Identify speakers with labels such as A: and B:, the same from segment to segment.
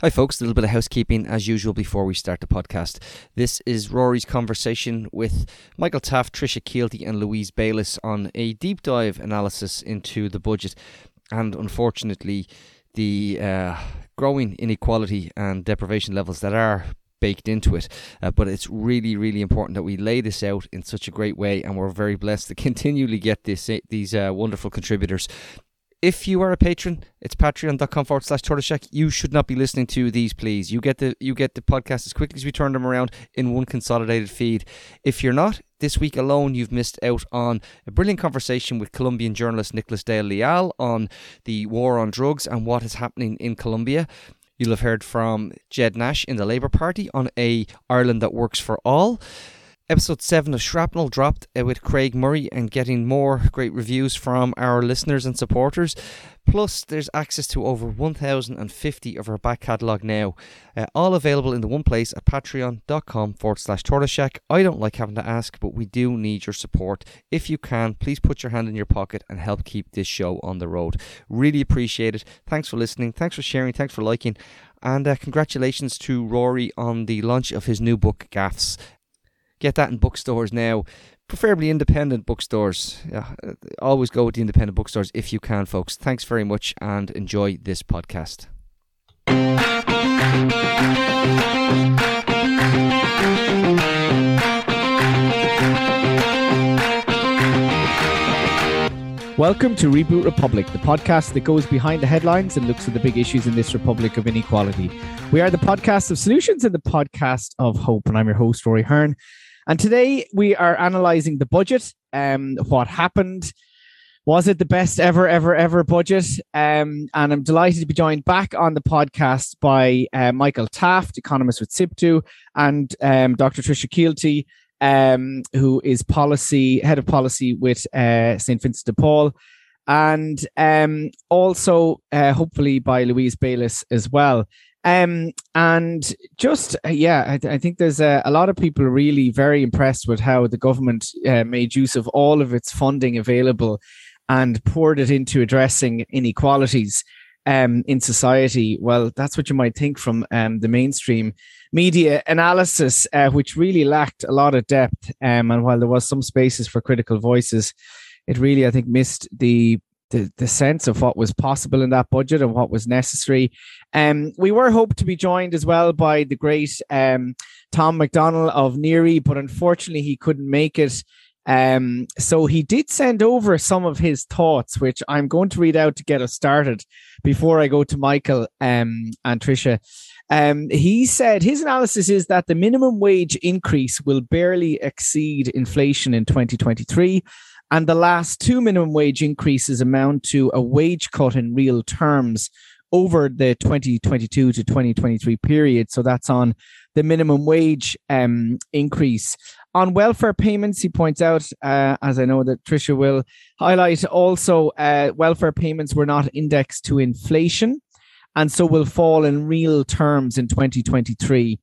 A: Hi, folks. A little bit of housekeeping as usual before we start the podcast. This is Rory's conversation with Michael Taft, Tricia Keilthy, and Louise Bayliss on a deep dive analysis into the budget and, unfortunately, the uh, growing inequality and deprivation levels that are baked into it. Uh, but it's really, really important that we lay this out in such a great way, and we're very blessed to continually get this these uh, wonderful contributors if you are a patron, it's patreon.com forward slash tortoiseshack. You should not be listening to these, please. You get the you get the podcast as quickly as we turn them around in one consolidated feed. If you're not, this week alone you've missed out on a brilliant conversation with Colombian journalist Nicholas Dale Leal on the war on drugs and what is happening in Colombia. You'll have heard from Ged Nash in the Labour Party on a Ireland that works for all. Episode 7 of Shrapnel dropped uh, with Craig Murray and getting more great reviews from our listeners and supporters. Plus, there's access to over 1,050 of our back catalogue now, uh, all available in the one place at patreon.com forward slash tortoiseshack. I don't like having to ask, but we do need your support. If you can, please put your hand in your pocket and help keep this show on the road. Really appreciate it. Thanks for listening. Thanks for sharing. Thanks for liking. And uh, congratulations to Rory on the launch of his new book, Gaffs. Get that in bookstores now, preferably independent bookstores. Yeah, always go with the independent bookstores if you can, folks. Thanks very much and enjoy this podcast.
B: Welcome to Reboot Republic, the podcast that goes behind the headlines and looks at the big issues in this republic of inequality. We are the podcast of solutions and the podcast of hope, and I'm your host, Rory Hearne. And today we are analyzing the budget, um, what happened. Was it the best ever, ever, ever budget? Um, and I'm delighted to be joined back on the podcast by uh, Michael Taft, economist with SIPTU, and um, Dr. Tricia Keilthy, um, who is policy head of policy with uh, St. Vincent de Paul, and um, also uh, hopefully by Louise Bayliss as well. Um, and just uh, yeah, I, I, think there's a, a, lot of people really very impressed with how the government uh, made use of all of its funding available and poured it into addressing inequalities um, in society. Well, that's what you might think from um, the mainstream media analysis, uh, which really lacked a lot of depth. Um, and while there was some spaces for critical voices, it really, I think, missed the the, the sense of what was possible in that budget and what was necessary. Um, we were hoped to be joined as well by the great um, Tom McDonnell of NERI, but unfortunately he couldn't make it. Um, so he did send over some of his thoughts, which I'm going to read out to get us started before I go to Michael um, and Tricia. Um, he said his analysis is that the minimum wage increase will barely exceed inflation in 2023 and the last two minimum wage increases amount to a wage cut in real terms over the 2022 to 2023 period. So that's on the minimum wage um, increase. On welfare payments, he points out, uh, as I know that Tricia will highlight, also uh, welfare payments were not indexed to inflation and so will fall in real terms in 2023.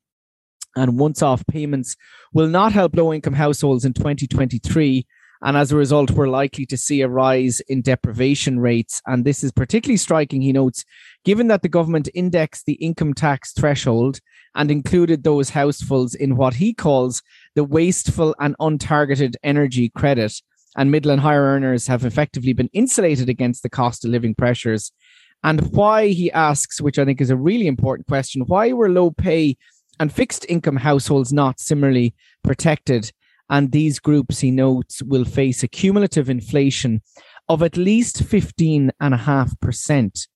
B: And once off payments will not help low income households in 2023 and as a result, we're likely to see a rise in deprivation rates. And this is particularly striking, he notes, given that the government indexed the income tax threshold and included those households in what he calls the wasteful and untargeted energy credit. And middle and higher earners have effectively been insulated against the cost of living pressures. And why, he asks, which I think is a really important question, why were low pay and fixed income households not similarly protected? And these groups, he notes, will face a cumulative inflation of at least 15.5%,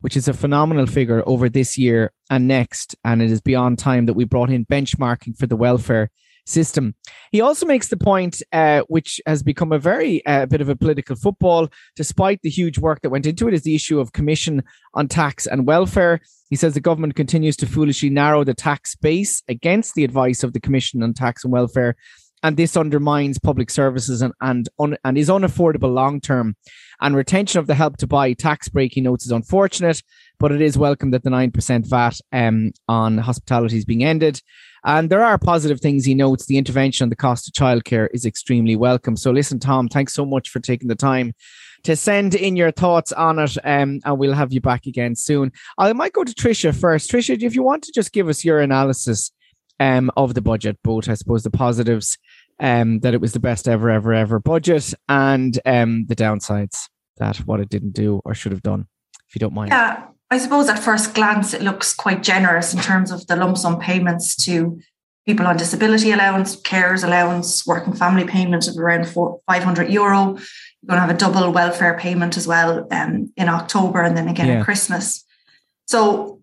B: which is a phenomenal figure over this year and next. And it is beyond time that we brought in benchmarking for the welfare system. He also makes the point, uh, which has become a very uh, bit of a political football, despite the huge work that went into it, is the issue of commission on tax and welfare. He says the government continues to foolishly narrow the tax base against the advice of the Commission on Tax and Welfare and this undermines public services and and, un, and is unaffordable long term. And retention of the help to buy tax break, he notes, is unfortunate, but it is welcome that the nine percent VAT um, on hospitality is being ended. And there are positive things he notes. The intervention on the cost of childcare is extremely welcome. So listen, Tom, thanks so much for taking the time to send in your thoughts on it, um, and we'll have you back again soon. I might go to Tricia first. Tricia, if you want to just give us your analysis um, of the budget, both I suppose the positives, um, that it was the best ever, ever, ever budget, and um, the downsides that what it didn't do or should have done, if you don't mind.
C: Yeah, I suppose at first glance it looks quite generous in terms of the lump sum payments to people on disability allowance, carers allowance, working family payment of around four, 500 euro. You're going to have a double welfare payment as well um, in October and then again yeah. at Christmas. So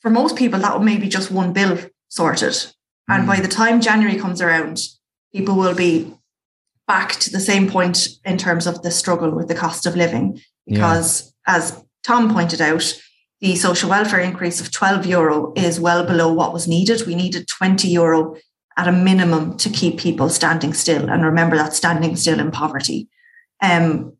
C: for most people, that would maybe just one bill sorted. And by mm. the time January comes around, people will be back to the same point in terms of the struggle with the cost of living. Because yeah. as Tom pointed out, the social welfare increase of 12 euro is well below what was needed. We needed 20 euro at a minimum to keep people standing still. And remember that standing still in poverty. Um,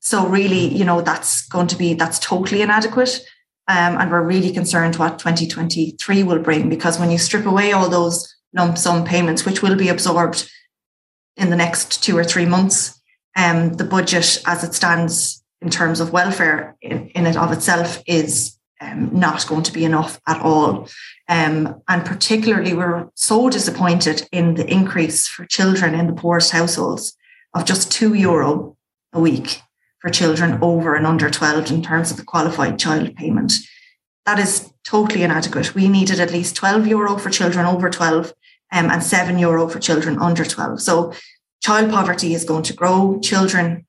C: so really, you know, that's going to be, that's totally inadequate. Um, and we're really concerned what 2023 will bring because when you strip away all those lump sum payments, which will be absorbed in the next two or three months, um, the budget as it stands in terms of welfare in, in it of itself is um, not going to be enough at all. Um, and particularly, we're so disappointed in the increase for children in the poorest households of just two euro a week for children over and under 12 in terms of the qualified child payment. That is totally inadequate. We needed at least 12 euro for children over 12 um, and 7 euro for children under 12. So child poverty is going to grow. Children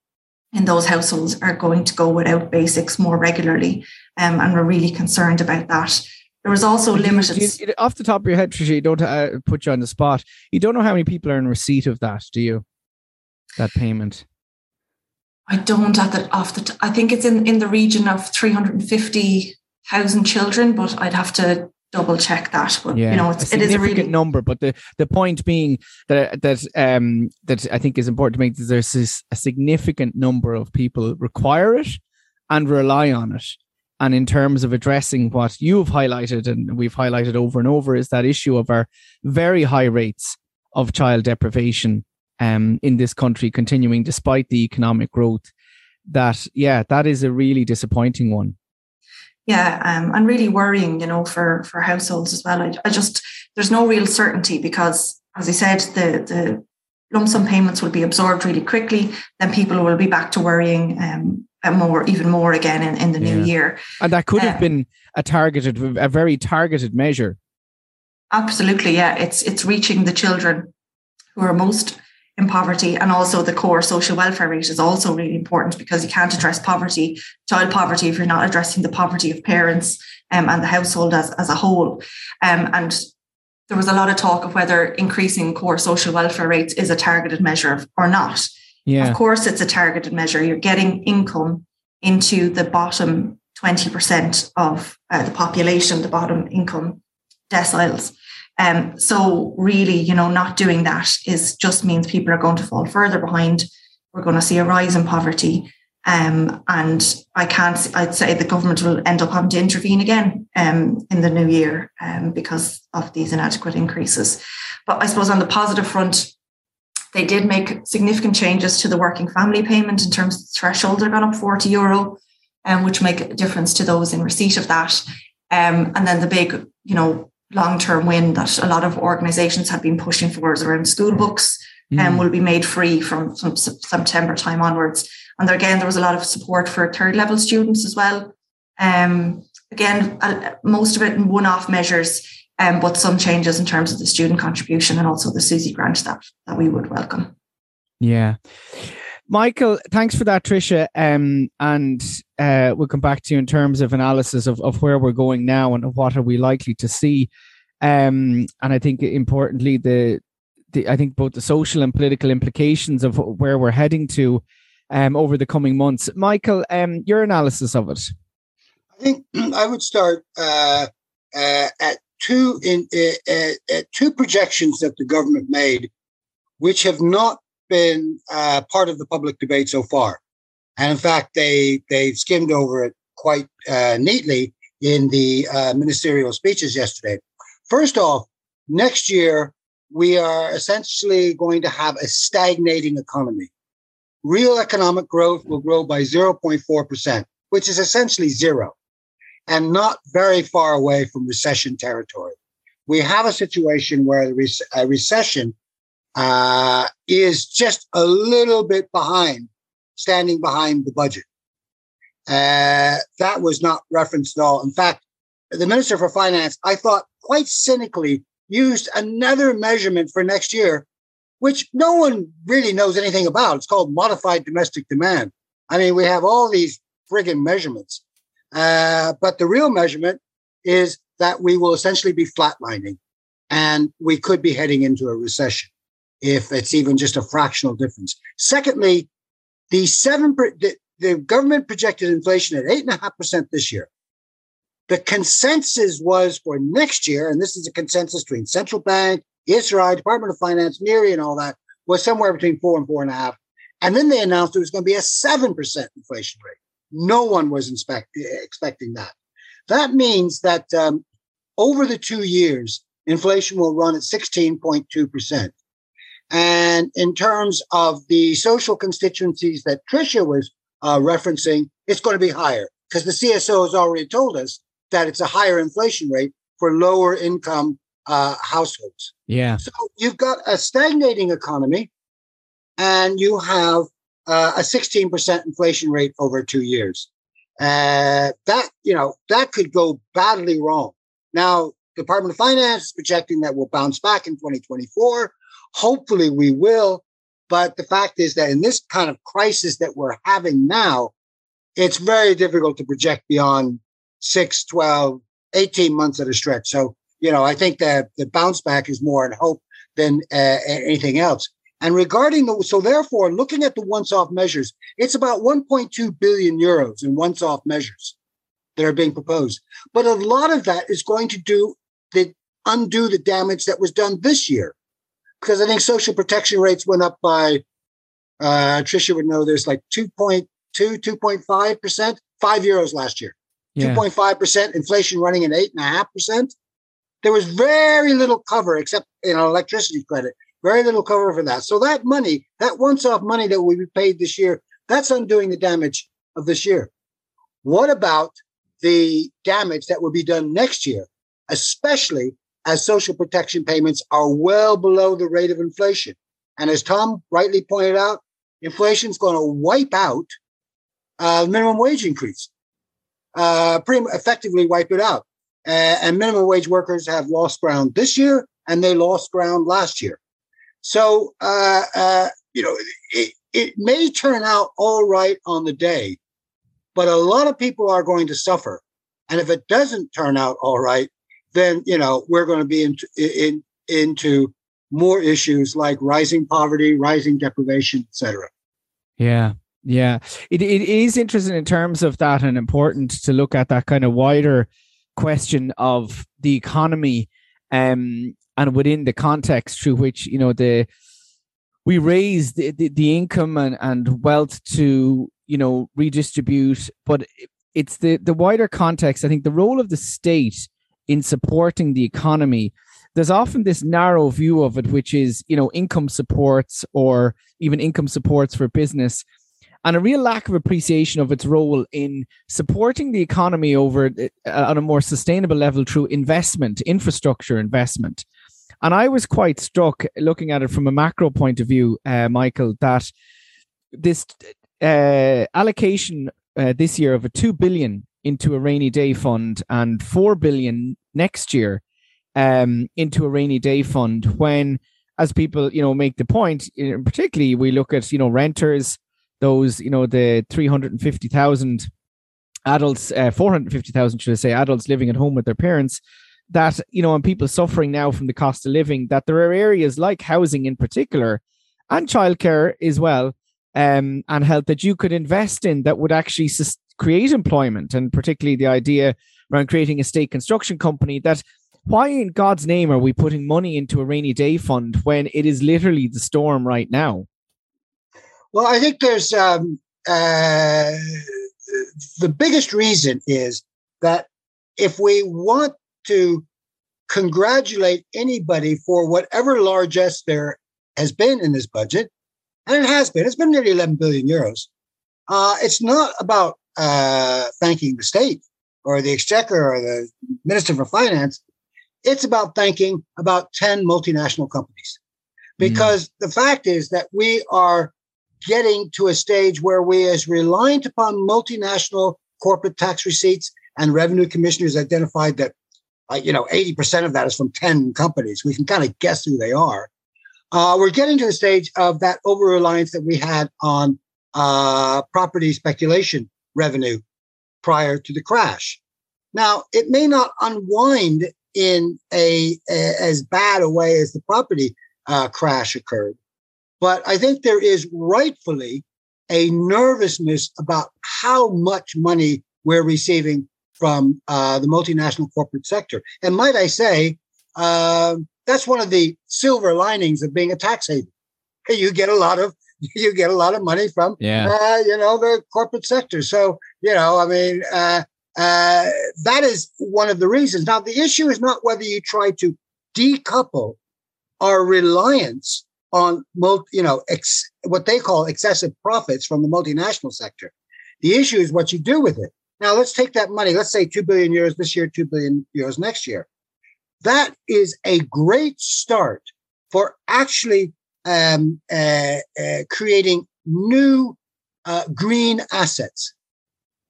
C: in those households are going to go without basics more regularly. Um, and we're really concerned about that. There was also limited.
B: You, off the top of your head, Tricia, you don't uh, put you on the spot. You don't know how many people are in receipt of that, do you? That payment.
C: I don't at the off the. T- I think it's in in the region of three hundred and fifty thousand children, but I'd have to double check that. But yeah, you know, it's,
B: a
C: it is a really
B: number. But the the point being that that um that I think is important to make is there's this, a significant number of people require it and rely on it. And in terms of addressing what you've highlighted and we've highlighted over and over is that issue of our very high rates of child deprivation um, in this country continuing despite the economic growth. That yeah, that is a really disappointing one
C: yeah um, and really worrying you know for for households as well. I, I, just there's no real certainty because as i said the the lump sum payments will be absorbed really quickly. Then people will be back to worrying um, more even more again in, in the yeah. new year.
B: And that could have um, been a targeted a very targeted measure.
C: Absolutely yeah. It's it's reaching the children who are most in poverty and also the core social welfare rate is also really important because you can't address poverty child poverty if you're not addressing the poverty of parents um, and the household as, as a whole. Um, and there was a lot of talk of whether increasing core social welfare rates is a targeted measure or not. Yeah. of course it's a targeted measure. You're getting income into the bottom 20% of uh, the population the bottom income deciles um, so really, you know, not doing that is just means people are going to fall further behind. We're going to see a rise in poverty. Um, and I can't, I'd say the government will end up having to intervene again um, in the new year um, because of these inadequate increases. But I suppose on the positive front, they did make significant changes to the working family payment in terms of the threshold. They're gone up 40 euro, um, which make a difference to those in receipt of that. Um, and then the big, you know, long term win that a lot of organizations have been pushing for is around school books and um, mm. will be made free from, from September time onwards. And there, again, there was a lot of support for third level students as well. Um, again, uh, most of it in one off measures, um, but some changes in terms of the student contribution and also the SUSI grant that, that we would welcome.
B: Yeah. Michael, thanks for that, Tricia. Um, and uh, we'll come back to you in terms of analysis of, of where we're going now and what are we likely to see. Um, and I think importantly, the, the I think both the social and political implications of where we're heading to um, over the coming months. Michael, um, your analysis of it.
D: I think I would start uh, uh, at two in uh, at two projections that the government made, which have not been uh, part of the public debate so far. And in fact, they, they skimmed over it quite uh, neatly in the uh, ministerial speeches yesterday. First off, next year, we are essentially going to have a stagnating economy. real economic growth will grow by 0.4%, which is essentially zero and not very far away from recession territory. We have a situation where a recession uh, is just a little bit behind, standing behind the budget. Uh, that was not referenced at all. In fact, the Minister for Finance, I thought quite cynically, used another measurement for next year, which no one really knows anything about. It's called modified domestic demand. I mean, we have all these friggin' measurements. Uh, but the real measurement is that we will essentially be flatlining and we could be heading into a recession if it's even just a fractional difference. Secondly, the seven the, the government projected inflation at eight and a half percent this year. The consensus was for next year, and this is a consensus between central bank, ESRI, Department of Finance, NERI, and all that, was somewhere between four and four and a half. And then they announced it was going to be a 7% inflation rate. No one was inspect, expecting that. That means that um, over the two years, inflation will run at 16.2%. And in terms of the social constituencies that Tricia was uh, referencing, it's going to be higher because the CSO has already told us that it's a higher inflation rate for lower income uh, households.
B: Yeah.
D: So you've got a stagnating economy and you have uh, a 16% inflation rate over two years. Uh, that, you know, that could go badly wrong. Now, Department of Finance is projecting that we'll bounce back in 2024. Hopefully we will. But the fact is that in this kind of crisis that we're having now, it's very difficult to project beyond 6, 12, 18 months at a stretch. So, you know, I think that the bounce back is more in hope than uh, anything else. And regarding the, so therefore, looking at the once off measures, it's about 1.2 billion euros in once off measures that are being proposed. But a lot of that is going to do the undo the damage that was done this year. Because I think social protection rates went up by, uh, Tricia would know there's like 2.2, 2.5%, five euros last year. Yeah. 2.5%, inflation running at 8.5%. There was very little cover except, you know, electricity credit very little cover for that. So that money, that once off money that will be paid this year, that's undoing the damage of this year. What about the damage that will be done next year, especially as social protection payments are well below the rate of inflation? And as Tom rightly pointed out, inflation is going to wipe out uh, minimum wage increase, uh, pretty effectively wipe it out. Uh, and minimum wage workers have lost ground this year, and they lost ground last year. So, uh, uh, you know, it, it may turn out all right on the day, but a lot of people are going to suffer. And if it doesn't turn out all right, then, you know, we're going to be into, in, into more issues like rising poverty, rising deprivation, etc.
B: Yeah. Yeah. It, it is interesting in terms of that and important to look at that kind of wider question of the economy um, and within the context through which you know the we raise the, the, the income and, and wealth to you know redistribute but it's the the wider context i think the role of the state in supporting the economy there's often this narrow view of it which is you know income supports or even income supports for business and a real lack of appreciation of its role in supporting the economy over uh, on a more sustainable level through investment infrastructure investment. And I was quite struck looking at it from a macro point of view, uh, Michael, that this uh, allocation uh, this year of a two billion into a rainy day fund and four billion next year um, into a rainy day fund. When, as people you know make the point, particularly we look at you know renters, those you know the three hundred and fifty thousand adults, uh, four hundred fifty thousand should I say, adults living at home with their parents that you know and people suffering now from the cost of living that there are areas like housing in particular and childcare as well um, and health that you could invest in that would actually sus- create employment and particularly the idea around creating a state construction company that why in god's name are we putting money into a rainy day fund when it is literally the storm right now
D: well i think there's um, uh, the biggest reason is that if we want to congratulate anybody for whatever largesse there has been in this budget. and it has been. It's been nearly 11 billion euros. Uh, it's not about uh, thanking the state or the exchequer or the minister for finance. It's about thanking about 10 multinational companies. Because mm. the fact is that we are getting to a stage where we, as reliant upon multinational corporate tax receipts, and revenue commissioners identified that, uh, you know, 80% of that is from 10 companies. We can kind of guess who they are. Uh, we're getting to the stage of that over reliance that we had on uh, property speculation revenue prior to the crash. Now, it may not unwind in a, a as bad a way as the property uh, crash occurred, but I think there is rightfully a nervousness about how much money we're receiving from uh, the multinational corporate sector. And might I say, uh, that's one of the silver linings of being a tax haven. You get a lot of you get a lot of money from yeah. Uh, you know the corporate sector. So you know, I mean, uh, uh, that is one of the reasons. Now, the issue is not whether you try to decouple our reliance on multi, you know ex, what they call excessive profits from the multinational sector. The issue is what you do with it. Now let's take that money. Let's say two billion euros this year, two billion euros next year. That is a great start for actually um, uh, uh, creating new uh, green assets,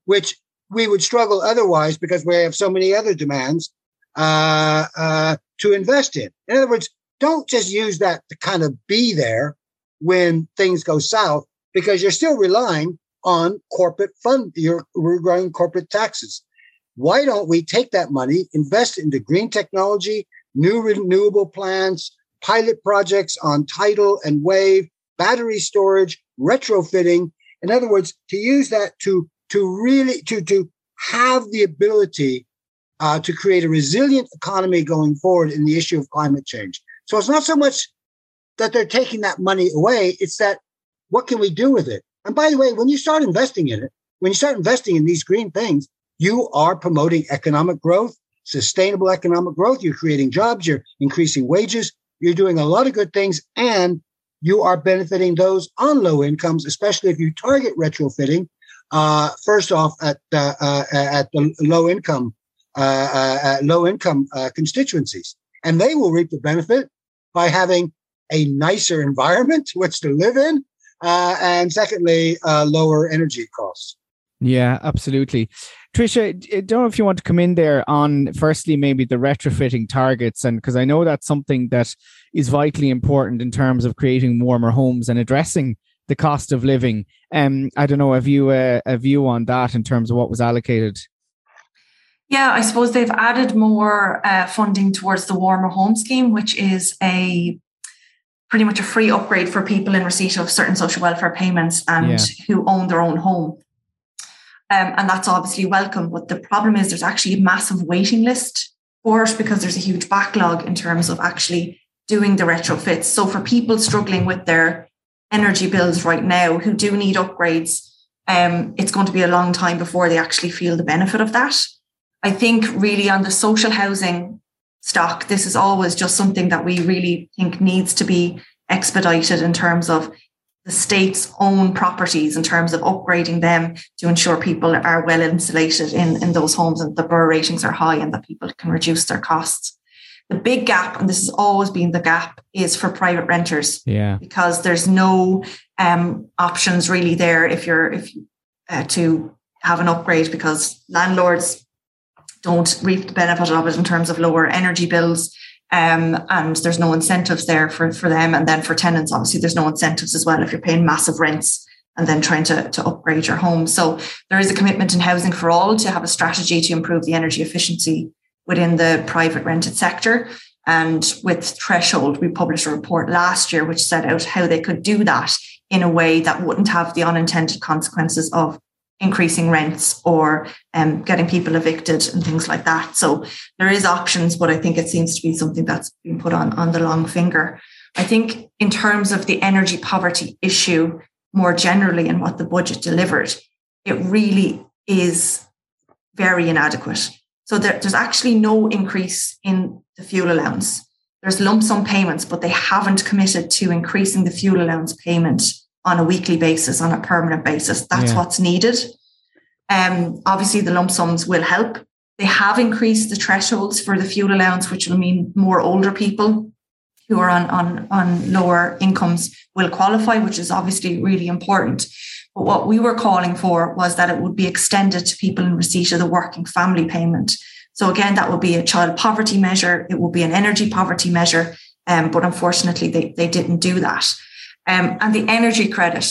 D: which we would struggle otherwise because we have so many other demands uh, uh, to invest in. In other words, don't just use that to kind of be there when things go south because you're still relying on corporate fund, you're growing corporate taxes. Why don't we take that money, invest it into green technology, new renewable plants, pilot projects on tidal and wave, battery storage, retrofitting. In other words, to use that to to really to to have the ability uh, to create a resilient economy going forward in the issue of climate change. So it's not so much that they're taking that money away; it's that what can we do with it? And by the way, when you start investing in it, when you start investing in these green things, you are promoting economic growth, sustainable economic growth. You're creating jobs, you're increasing wages, you're doing a lot of good things, and you are benefiting those on low incomes, especially if you target retrofitting. Uh, first off, at uh, uh, at the low income uh, uh, low income uh, constituencies, and they will reap the benefit by having a nicer environment which to live in, and secondly, lower energy costs.
B: Yeah, absolutely. Tricia, I don't know if you want to come in there on firstly maybe the retrofitting targets, and because I know that's something that is vitally important in terms of creating warmer homes and addressing the cost of living. Um, I don't know, have you uh, a view on that in terms of what was allocated?
C: Yeah, I suppose they've added more uh, funding towards the warmer home scheme, which is a pretty much a free upgrade for people in receipt of certain social welfare payments and yeah. who own their own home. Um, and that's obviously welcome. But the problem is there's actually a massive waiting list for it because there's a huge backlog in terms of actually doing the retrofits. So for people struggling with their energy bills right now who do need upgrades, um, it's going to be a long time before they actually feel the benefit of that. I think really on the social housing stock. This is always just something that we really think needs to be expedited in terms of the state's own properties in terms of upgrading them to ensure people are well insulated in, in those homes and the BER ratings are high and that people can reduce their costs. The big gap, and this has always been the gap, is for private renters.
B: Yeah.
C: Because there's no um, options really there if you're if uh, to have an upgrade because landlords don't reap the benefit of it in terms of lower energy bills. Um, and there's no incentives there for, for them. And then for tenants, obviously, there's no incentives as well if you're paying massive rents and then trying to, to upgrade your home. So there is a commitment in Housing for All to have a strategy to improve the energy efficiency within the private rented sector. And with Threshold, we published a report last year which set out how they could do that in a way that wouldn't have the unintended consequences of increasing rents or um, getting people evicted and things like that. So there is options, but I think it seems to be something that's been put on on the long finger. I think in terms of the energy poverty issue more generally and what the budget delivered, it really is very inadequate. So there, there's actually no increase in the fuel allowance. There's lump sum payments, but they haven't committed to increasing the fuel allowance payment on a weekly basis, on a permanent basis. That's yeah. what's needed. Um, obviously, the lump sums will help. They have increased the thresholds for the fuel allowance, which will mean more older people who are on, on, on lower incomes will qualify, which is obviously really important. But what we were calling for was that it would be extended to people in receipt of the working family payment. So again, that would be a child poverty measure. It would be an energy poverty measure. Um, but unfortunately, they, they didn't do that. Um, and the energy credit,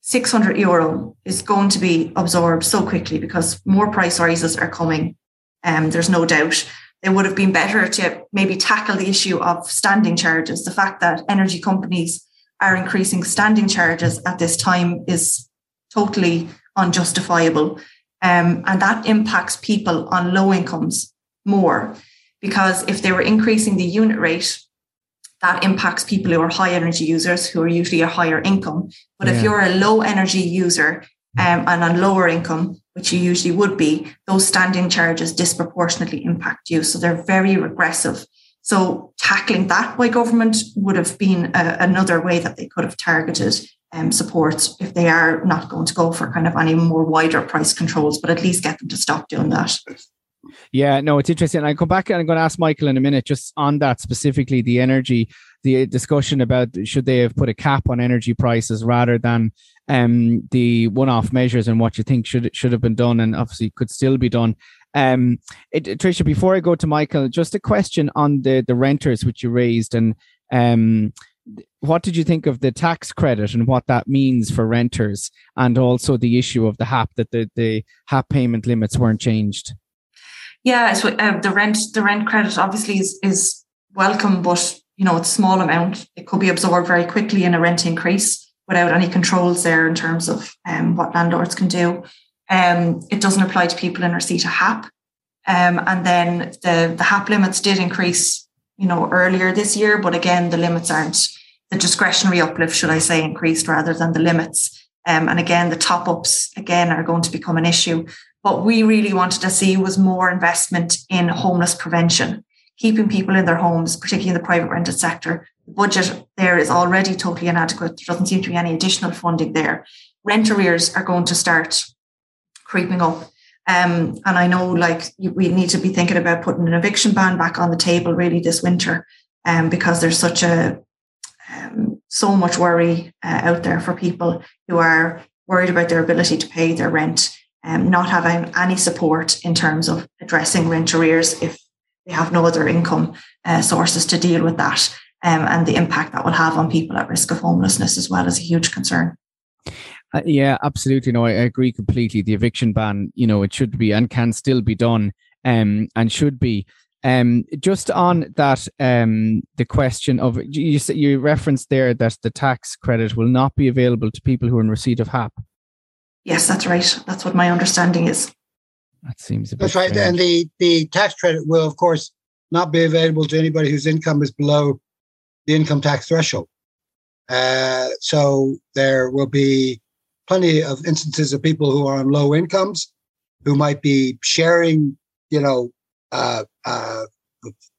C: 600 euro, is going to be absorbed so quickly because more price rises are coming. Um, there's no doubt. It would have been better to maybe tackle the issue of standing charges. The fact that energy companies are increasing standing charges at this time is totally unjustifiable. Um, and that impacts people on low incomes more because if they were increasing the unit rate, that impacts people who are high energy users who are usually a higher income. But yeah. if you're a low energy user um, and on lower income, which you usually would be, those standing charges disproportionately impact you. So they're very regressive. So tackling that by government would have been a, another way that they could have targeted um, support if they are not going to go for kind of any more wider price controls, but at least get them to stop doing that.
B: Yeah, no, it's interesting. I come back and I'm going to ask Michael in a minute just on that specifically the energy, the discussion about should they have put a cap on energy prices rather than um, the one-off measures and what you think should should have been done and obviously could still be done. Um, it, Tricia, before I go to Michael, just a question on the the renters which you raised and um, what did you think of the tax credit and what that means for renters and also the issue of the HAP that the, the HAP payment limits weren't changed?
C: Yeah, so uh, the rent the rent credit obviously is is welcome, but you know it's small amount. It could be absorbed very quickly in a rent increase without any controls there in terms of um, what landlords can do. Um, it doesn't apply to people in receipt of HAP. Um, and then the, the HAP limits did increase, you know, earlier this year, but again, the limits aren't the discretionary uplift, should I say, increased rather than the limits. Um, and again, the top ups again are going to become an issue. What we really wanted to see was more investment in homeless prevention, keeping people in their homes, particularly in the private rented sector, the budget there is already totally inadequate. There doesn't seem to be any additional funding there. Rent arrears are going to start creeping up. Um, and I know like we need to be thinking about putting an eviction ban back on the table really this winter um, because there's such a um, so much worry uh, out there for people who are worried about their ability to pay their rent, um, not having any support in terms of addressing rent arrears if they have no other income uh, sources to deal with that um, and the impact that will have on people at risk of homelessness as well is a huge concern.
B: Uh, yeah, absolutely. No, I, agree completely. The eviction ban, you know, it should be and can still be done, um, and should be. Um, just on that, um, the question of you you referenced there that the tax credit will not be available to people who are in receipt of HAP.
C: Yes, that's right. That's what my understanding is.
B: That seems
D: that's right. Strange. And the the tax credit will, of course, not be available to anybody whose income is below the income tax threshold. Uh, so there will be plenty of instances of people who are on low incomes who might be sharing, you know, uh, uh,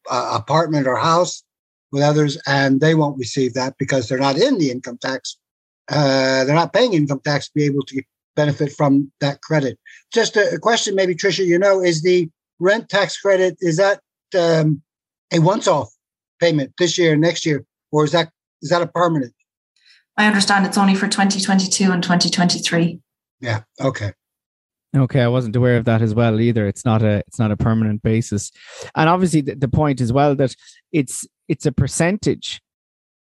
D: apartment or house with others, and they won't receive that because they're not in the income tax. Uh, they're not paying income tax to be able to benefit from that credit. Just a, a question, maybe Tricia, you know, is the rent tax credit is that um, a once-off payment this year, next year, or is that is that a permanent?
C: I understand it's only for 2022 and 2023.
D: Yeah. Okay.
B: Okay, I wasn't aware of that as well either. It's not a it's not a permanent basis, and obviously the, the point as well that it's it's a percentage,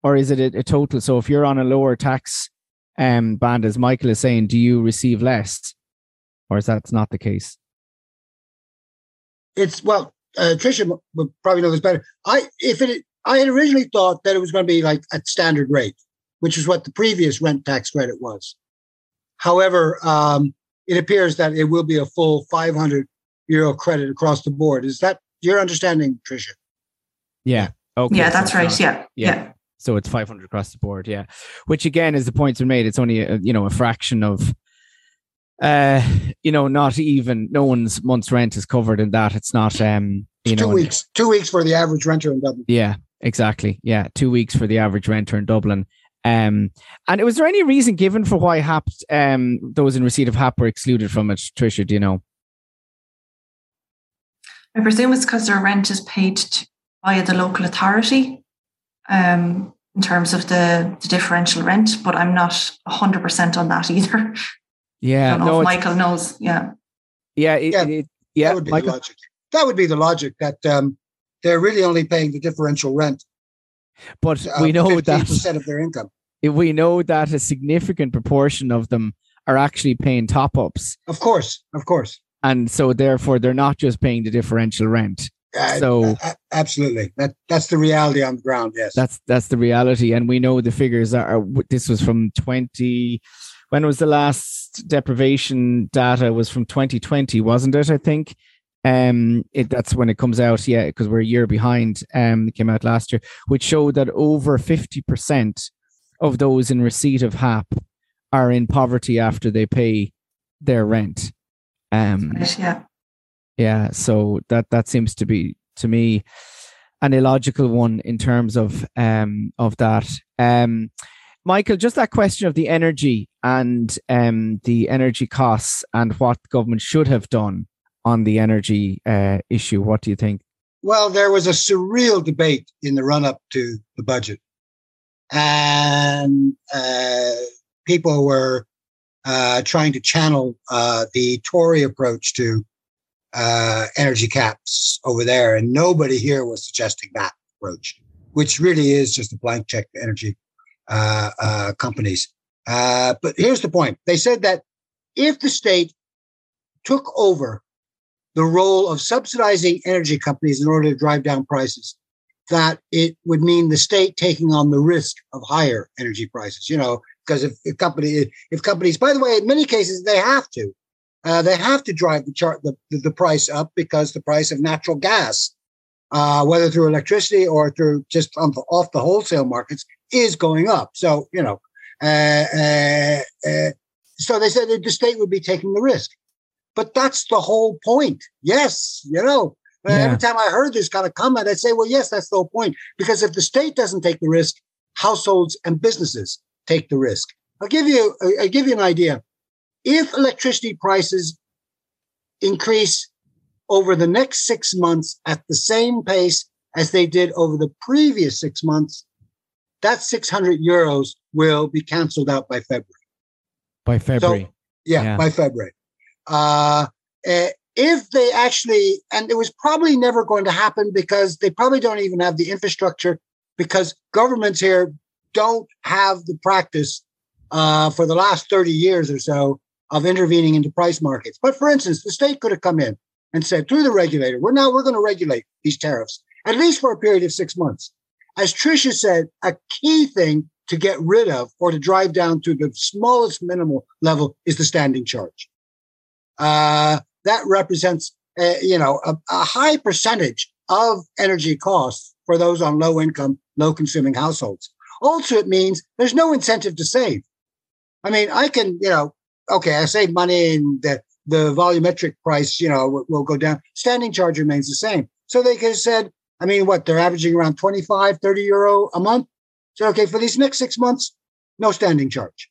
B: or is it a, a, total? So if you're on a lower tax um, band, as Michael is saying, do you receive less, or is that not the case?
D: It's well, uh, Tricia would probably know this better. I if it I had originally thought that it was going to be like at standard rate, which is what the previous rent tax credit was. However, um, it appears that it will be a full 500 euro credit across the board. Is that your understanding, Tricia?
B: Yeah.
C: Okay. Yeah, that's right. yeah. yeah. yeah.
B: So it's 500 across the board. Yeah. Which again, is the points are made. It's only a, you know a fraction of uh you know not even no one's month's rent is covered in that it's not um you
D: it's
B: know
D: two weeks two weeks for the average renter in dublin
B: yeah exactly yeah two weeks for the average renter in dublin Um, and was there any reason given for why HAP, um, those in receipt of HAP were excluded from it, Tricia? Do you know?
C: I presume it's because their rent is paid to, via the local authority um, in terms of the, the differential rent, but I'm not 100% on that either.
B: Yeah,
C: no, Michael knows. Yeah.
B: Yeah. It,
D: yeah.
B: It, yeah.
D: That would be Michael? the logic. That would be the logic that um, they're really only paying the differential rent.
B: But uh, we know that
D: percent of their income.
B: We know that a significant proportion of them are actually paying top ups.
D: Of course, of course.
B: And so therefore they're not just paying the differential rent. Uh, so
D: uh, absolutely, that that's the reality on the ground. Yes,
B: that's that's the reality, and we know the figures are. are this was from twenty. When was the last deprivation data? Was from twenty twenty, wasn't it? I think. Um, it, that's when it comes out, yeah, because we're a year behind. Um, it came out last year, which showed that over fifty percent of those in receipt of HAP are in poverty after they pay their rent. Um,
C: yeah,
B: yeah. So that that seems to be to me an illogical one in terms of um of that. Um, Michael, just that question of the energy and um the energy costs and what government should have done on the energy uh, issue. What do you think?
D: Well, there was a surreal debate in the run up to the budget. And uh, people were uh, trying to channel uh, the Tory approach to uh, energy caps over there. And nobody here was suggesting that approach, which really is just a blank check to energy uh, uh, companies. but here's the point they said that if the state took over the role of subsidizing energy companies in order to drive down prices, that it would mean the state taking on the risk of higher energy prices. You know, because if, if company if companies, by the way, in many cases they have to, uh, they have to drive the chart the, the, price up because the price of natural gas, uh, whether through electricity or through just the, off the wholesale markets, is going up. So you know, uh, uh, uh so they said that the state would be taking the risk. But that's the whole point. Yes, you know, yeah. every time I heard this kind of comment, I'd say, well, yes, that's the whole point. Because if the state doesn't take the risk, households and businesses take the risk. I'll give you, I'll give you an idea. If electricity prices increase over the next six months at the same pace as they did over the previous six months, that 600 euros will be canceled out by February.
B: By February. So,
D: yeah, yeah, by February. Uh, eh, if they actually, and it was probably never going to happen because they probably don't even have the infrastructure because governments here don't have the practice uh, for the last 30 years or so of intervening into price markets. But for instance, the state could have come in and said through the regulator, we're now we're going to regulate these tariffs at least for a period of six months. As Tricia said, a key thing to get rid of or to drive down to the smallest minimal level is the standing charge uh, that represents, uh, you know, a, a, high percentage of energy costs for those on low income, low consuming households. Also, it means there's no incentive to save. I mean, I can, you know, okay, I save money and the, the volumetric price, you know, will, will go down. Standing charge remains the same. So they could have said, I mean, what, they're averaging around 25, 30 euro a month. So, okay, for these next six months, no standing charge.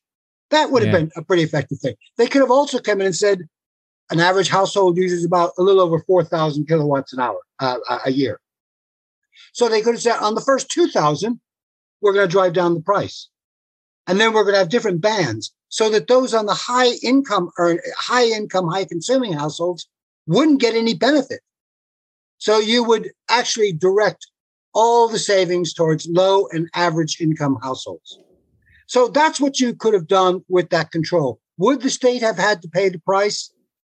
D: That would have yeah. been a pretty effective thing. They could have also come in and said, an average household uses about a little over 4,000 kilowatts an hour uh, a year. So they could have said on the first 2,000, we're going to drive down the price. And then we're going to have different bands so that those on the high income or high income, high consuming households wouldn't get any benefit. So you would actually direct all the savings towards low and average income households. So that's what you could have done with that control. Would the state have had to pay the price?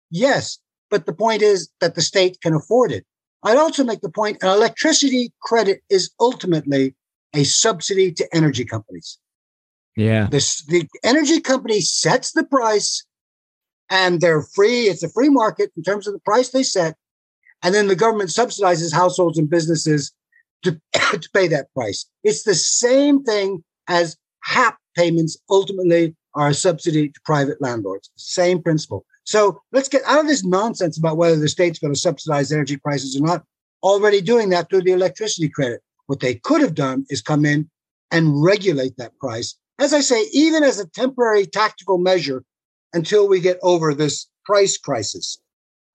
D: Yes, but the point is that the state can afford it. I'd also make the point an electricity credit is ultimately a subsidy to energy companies.
B: Yeah.
D: This, the energy company sets the price and they're free. It's a free market in terms of the price they set. And then the government subsidizes households and businesses to, to pay that price. It's the same thing as HAP payments ultimately are a subsidy to private landlords. Same principle. So let's get out of this nonsense about whether the state's going to subsidize energy prices or not. Already doing that through the electricity credit. What they could have done is come in and regulate that price as I say, even as a temporary tactical measure until we get over this price crisis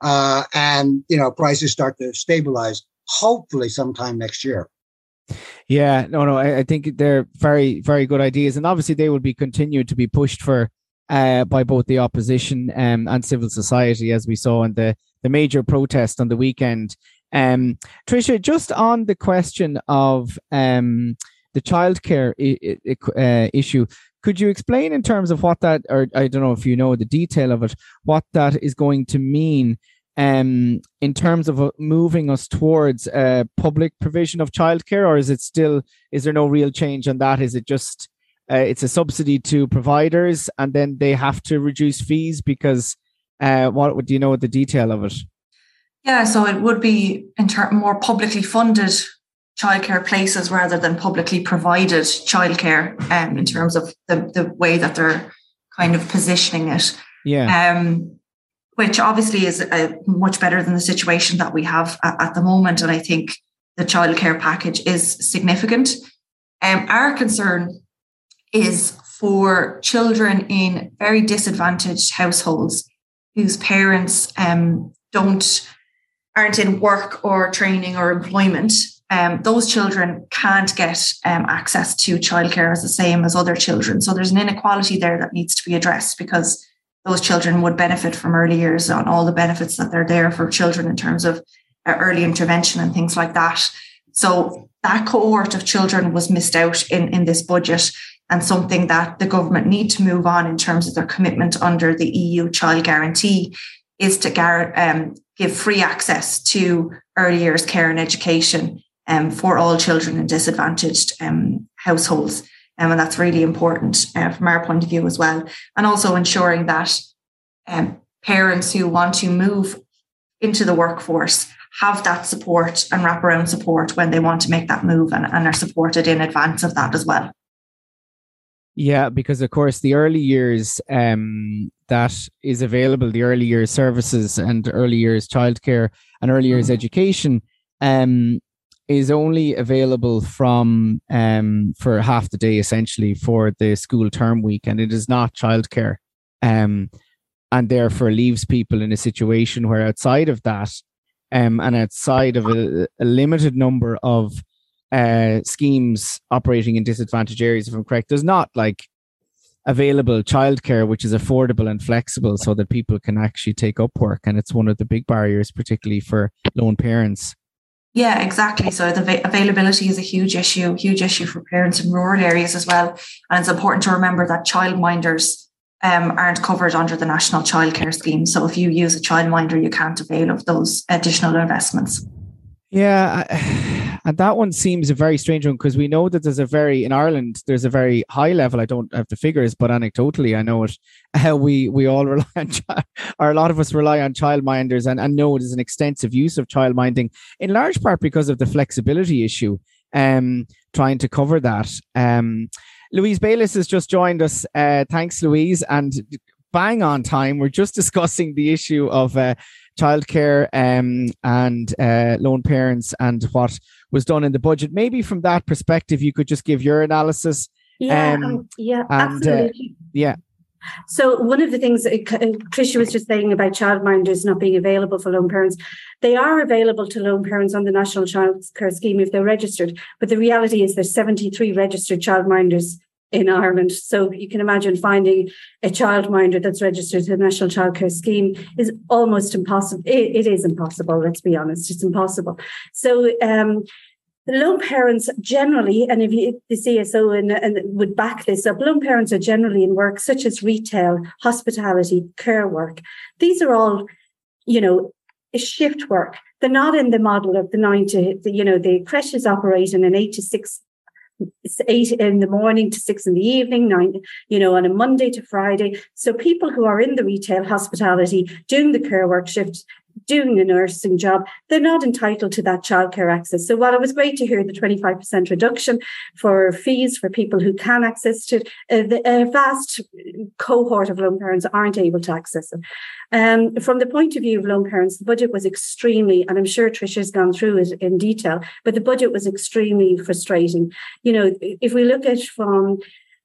D: uh, and you know prices start to stabilize. Hopefully, sometime next year.
B: Yeah, no, no, I, I think they're very, very good ideas, and obviously they will be continued to be pushed for uh, by both the opposition um, and civil society, as we saw in the the major protest on the weekend. Um, Tricia, just on the question of um, the childcare I- I- uh, issue, could you explain in terms of what that, or I don't know if you know the detail of it, what that is going to mean um, in terms of uh, moving us towards uh, public provision of childcare, or is it still, is there no real change on that? Is it just, uh, it's a subsidy to providers and then they have to reduce fees because uh, what do you know the detail of it?
C: Yeah, so it would be in more publicly funded childcare places rather than publicly provided childcare um, in terms of the, the way that they're kind of positioning it.
B: Yeah.
C: Um, which obviously is uh, much better than the situation that we have at, at, the moment. And I think the childcare package is significant. Um, our concern is for children in very disadvantaged households whose parents um, don't aren't in work or training or employment um, those children can't get um, access to childcare as the same as other children. So there's an inequality there that needs to be addressed because those children would benefit from early years on all the benefits that they're there for children in terms of uh, early intervention and things like that. So that cohort of children was missed out in, in this budget and something that the government need to move on in terms of their commitment under the EU child guarantee is to um, give free access to early years care and education um, for all children in disadvantaged um, households. Um, and that's really important uh, from our point of view as well. And also ensuring that um, parents who want to move into the workforce have that support and wraparound support when they want to make that move and, and are supported in advance of that as well.
B: Yeah, because of course the early years um, that is available, the early years services and early years childcare and early years mm-hmm. education um, is only available from um, for half the day essentially for the school term week, and it is not childcare, um, and therefore leaves people in a situation where outside of that, um, and outside of a, a limited number of uh, schemes operating in disadvantaged areas, if I'm correct, there's not like available childcare which is affordable and flexible so that people can actually take up work. And it's one of the big barriers particularly for lone parents
C: yeah, exactly. So the availability is a huge issue, huge issue for parents in rural areas as well. And it's important to remember that childminders um, aren't covered under the National Childcare Scheme. So if you use a childminder, you can't avail of those additional investments.
B: Yeah, and that one seems a very strange one because we know that there's a very in Ireland there's a very high level. I don't have the figures, but anecdotally I know it. Uh, we we all rely on or a lot of us rely on childminders and and know there's an extensive use of childminding in large part because of the flexibility issue. Um, trying to cover that. Um, Louise Bayliss has just joined us. Uh, thanks, Louise, and bang on time. We're just discussing the issue of uh, childcare um, and uh, lone parents and what was done in the budget. Maybe from that perspective, you could just give your analysis.
E: Yeah, um, um yeah, and, uh, absolutely.
B: Uh, yeah.
E: So one of the things that Tricia was just saying about childminders not being available for lone parents, they are available to lone parents on the National Child Care Scheme if they're registered. But the reality is there's 73 registered childminders in Ireland. So you can imagine finding a childminder that's registered to the National Childcare Scheme is almost impossible. it, it is impossible, let's be honest. It's impossible. So um, lone parents generally, and if you, the CSO and, and would back this up, lone parents are generally in work such as retail, hospitality, care work. These are all, you know, shift work. They're not in the model of the nine to, you know, the creches operate in an eight to six eight in the morning to six in the evening, nine, you know, on a Monday to Friday. So people who are in the retail hospitality doing the care work shift doing a nursing job, they're not entitled to that childcare access. So while it was great to hear the 25% reduction for fees for people who can access it, uh, the, a vast cohort of lone parents aren't able to access it. Um, from the point of view of lone parents, the budget was extremely, and I'm sure Tricia's gone through it in detail, but the budget was extremely frustrating. You know, if we look at from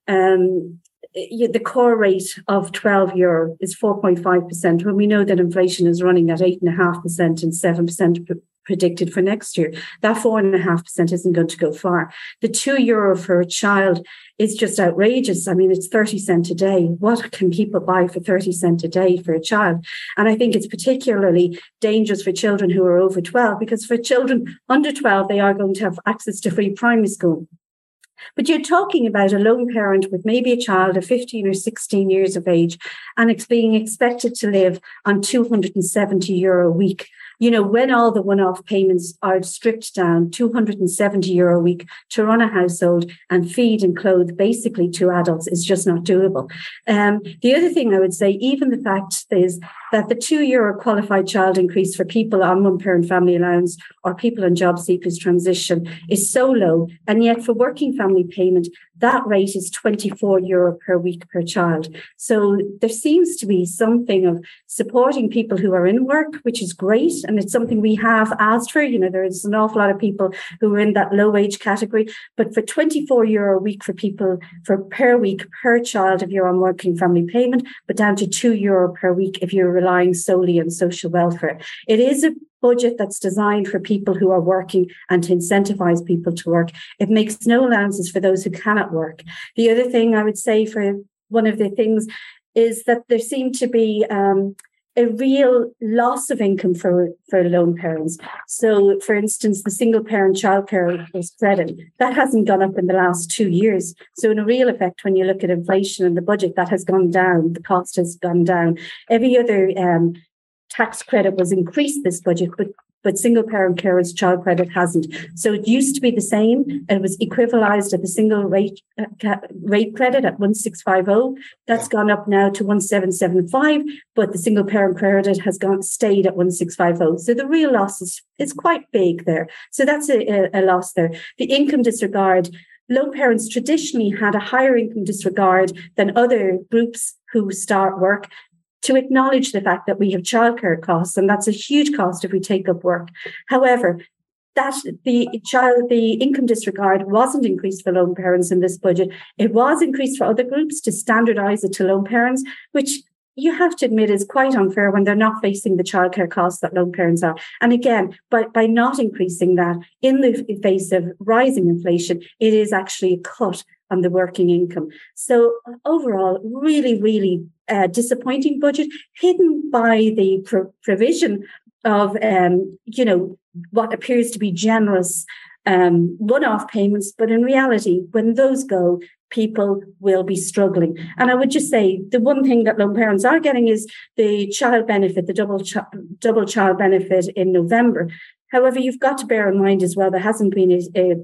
E: um, the core rate of 12 euro is 4.5%, when we know that inflation is running at 8.5% and 7% predicted for next year, that 4.5% isn't going to go far. The two euro for a child is just outrageous. I mean, it's 30 cent a day. What can people buy for 30 cent a day for a child? And I think it's particularly dangerous for children who are over 12 because for children under 12, they are going to have access to free primary school. But you're talking about a lone parent with maybe a child of 15 or 16 years of age and it's being expected to live on 270 euro a week you know, when all the one off payments are stripped down, 270 euro a week to run a household and feed and clothe basically two adults is just not doable. Um, the other thing I would say, even the fact is that the two euro qualified child increase for people on one parent family allowance or people on job seekers transition is so low. And yet for working family payment, that rate is 24 euro per week per child. So there seems to be something of supporting people who are in work, which is great. And it's something we have asked for. You know, there's an awful lot of people who are in that low wage category, but for 24 euro a week for people for per week per child if you're on working family payment, but down to two euro per week if you're relying solely on social welfare. It is a budget that's designed for people who are working and to incentivize people to work. It makes no allowances for those who cannot work. The other thing I would say for one of the things is that there seem to be um, a real loss of income for, for lone parents. So, for instance, the single parent childcare credit that hasn't gone up in the last two years. So, in a real effect, when you look at inflation and the budget, that has gone down. The cost has gone down. Every other um, tax credit was increased this budget, but but single parent carers child credit hasn't. So it used to be the same. It was equalized at the single rate uh, rate credit at 1650. That's gone up now to 1775, but the single parent credit has gone stayed at 1650. So the real loss is, is quite big there. So that's a, a loss there. The income disregard low parents traditionally had a higher income disregard than other groups who start work to acknowledge the fact that we have childcare costs, and that's a huge cost if we take up work. However, that the child the income disregard wasn't increased for lone parents in this budget. It was increased for other groups to standardize it to lone parents, which you have to admit is quite unfair when they're not facing the childcare costs that lone parents are. And again, by, by not increasing that in the face of rising inflation, it is actually a cut on the working income. So overall, really, really uh, disappointing budget hidden by the pro- provision of, um, you know, what appears to be generous um, one-off payments, but in reality, when those go, people will be struggling. And I would just say the one thing that lone parents are getting is the child benefit, the double ch- double child benefit in November. However, you've got to bear in mind as well there hasn't been a, a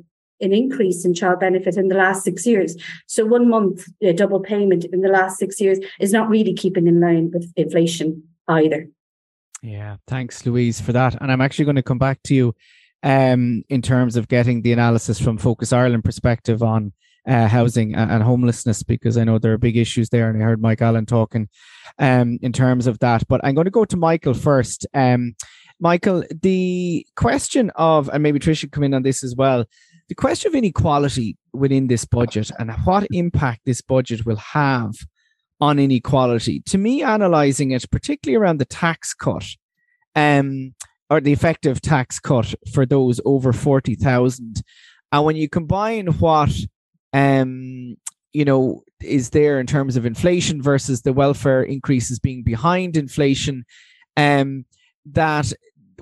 E: an increase in child benefit in the last six years. So one month double payment in the last six years is not really keeping in line with inflation either.
B: Yeah, thanks, Louise, for that. And I'm actually going to come back to you um, in terms of getting the analysis from Focus Ireland perspective on uh, housing and, homelessness because I know there are big issues there, and I heard Mike Allen talking um, in terms of that. But I'm going to go to Michael first. Um, Michael, the question of, and maybe Tricia come in on this as well the question of inequality within this budget and what impact this budget will have on inequality. To me, analysing it, particularly around the tax cut, um, or the effective tax cut for those over forty thousand, and when you combine what, um, you know, is there in terms of inflation versus the welfare increases being behind inflation, um, that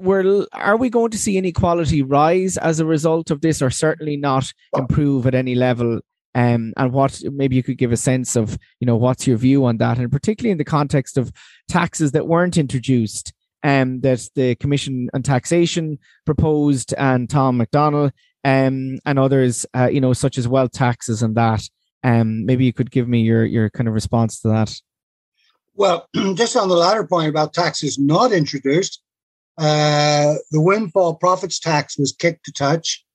B: we're are we going to see inequality rise as a result of this, or certainly not improve at any level? Um, and what maybe you could give a sense of, you know, what's your view on that, and particularly in the context of taxes that weren't introduced, um, that the Commission on Taxation proposed, and Tom McDonnell, um, and others, uh, you know, such as wealth taxes and that. Um, maybe you could give me your your kind of response to that.
D: Well, just on the latter point about taxes not introduced, uh, the windfall profits tax was kicked to touch.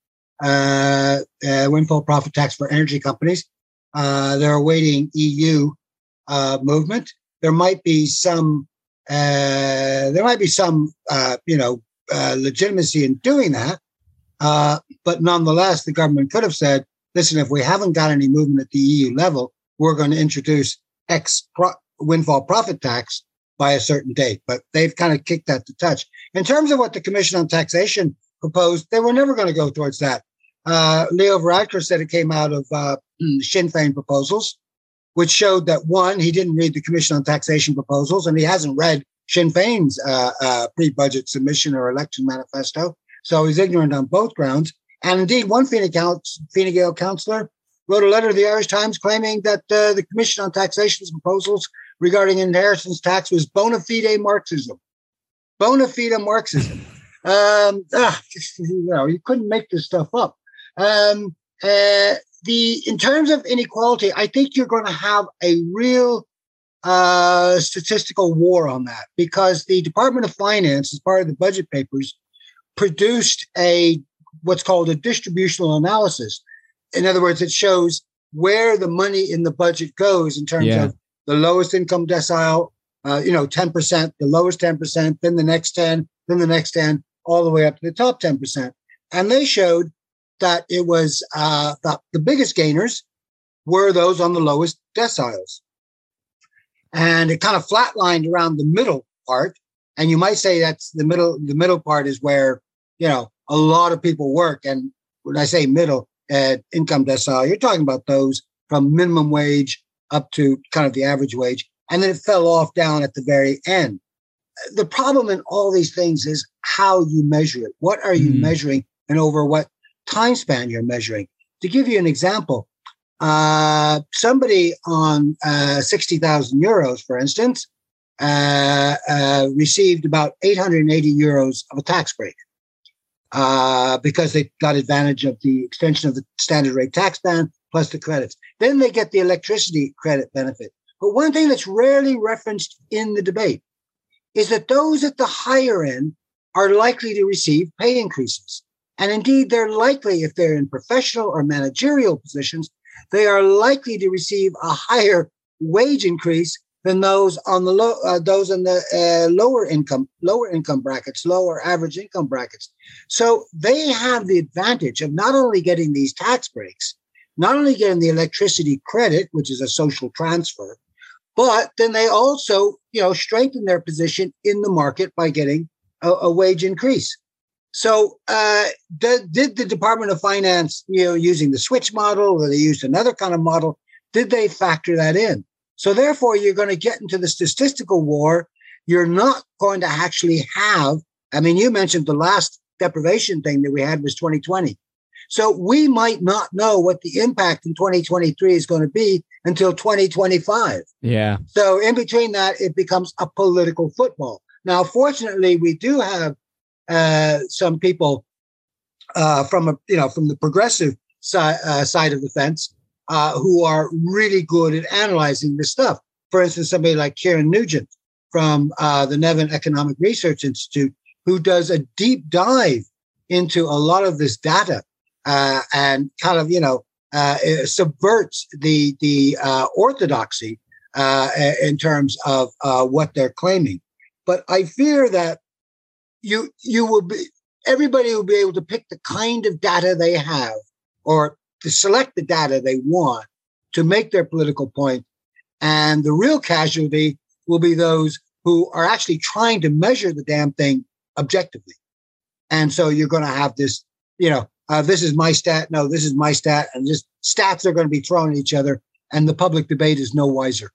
D: Uh, uh, windfall profit tax for energy companies. Uh, they're awaiting EU uh, movement. There might be some. there might be some, you know, legitimacy in doing that. but nonetheless, the government could have said, "Listen, if we haven't got any movement at the EU level, we're going to introduce X pro- windfall profit tax by a certain date, but they've kind of kicked that to touch. In terms of what the Commission on Taxation proposed, they were never going to go towards that. Uh, Leo Varadkar said it came out of uh, Sinn Féin proposals, which showed that one, he didn't read the Commission on Taxation proposals, and he hasn't read Sinn Féin's uh, uh pre-budget submission or election manifesto. So he's ignorant on both grounds. And indeed, one Fine Gael councillor wrote a letter to the Irish Times claiming that uh, the Commission on Taxation's proposals regarding inheritance tax was bona fide Marxism. Bona fide Marxism. Um, ah, you know, you couldn't make this stuff up. Um, uh, the in terms of inequality, I think you're going to have a real uh, statistical war on that because the Department of Finance, as part of the budget papers, produced a what's called a distributional analysis. In other words, it shows where the money in the budget goes in terms yeah. of the lowest income decile, uh, you know, 10%, the lowest 10%, then the next 10, then the next 10, all the way up to the top 10%. And they showed that it was uh, the, the biggest gainers were those on the lowest deciles. And it kind of flatlined around the middle part. And you might say that's the middle, the middle part is where, you know, a lot of people work. And when I say middle uh, income decile, you're talking about those from minimum wage up to kind of the average wage. And then it fell off down at the very end. The problem in all these things is how you measure it. What are you mm. measuring and over what time span you're measuring? To give you an example, uh, somebody on uh, 60,000 euros, for instance, uh, uh received about 880 euros of a tax break uh, because they got advantage of the extension of the standard rate tax ban plus the credits. Then they get the electricity credit benefit. But one thing that's rarely referenced in the debate is that those at the higher end are likely to receive pay increases. And indeed, they're likely, if they're in professional or managerial positions, they are likely to receive a higher wage increase than those on the low, uh, those in the uh, lower income, lower income brackets, lower average income brackets. So they have the advantage of not only getting these tax breaks, not only getting the electricity credit, which is a social transfer, but then they also, you know, strengthen their position in the market by getting a, a wage increase. So, uh, did, did the Department of Finance, you know, using the switch model, or they used another kind of model, did they factor that in? So, therefore, you're going to get into the statistical war. You're not going to actually have. I mean, you mentioned the last deprivation thing that we had was 2020. So we might not know what the impact in 2023 is going to be until 2025.
B: Yeah.
D: So in between that, it becomes a political football. Now, fortunately, we do have uh, some people uh, from a you know from the progressive side uh, side of the fence uh, who are really good at analyzing this stuff. For instance, somebody like Ciarán Nugent from uh, the Nevin Economic Research Institute, who does a deep dive into a lot of this data uh, and kind of you know uh, subverts the the uh, orthodoxy uh, in terms of uh, what they're claiming. But I fear that you you will be everybody will be able to pick the kind of data they have or to select the data they want to make their political point, and the real casualty will be those who are actually trying to measure the damn thing objectively. And so you're going to have this, you know, uh, this is my stat. No, this is my stat. And just stats are going to be thrown at each other. And the public debate is no wiser.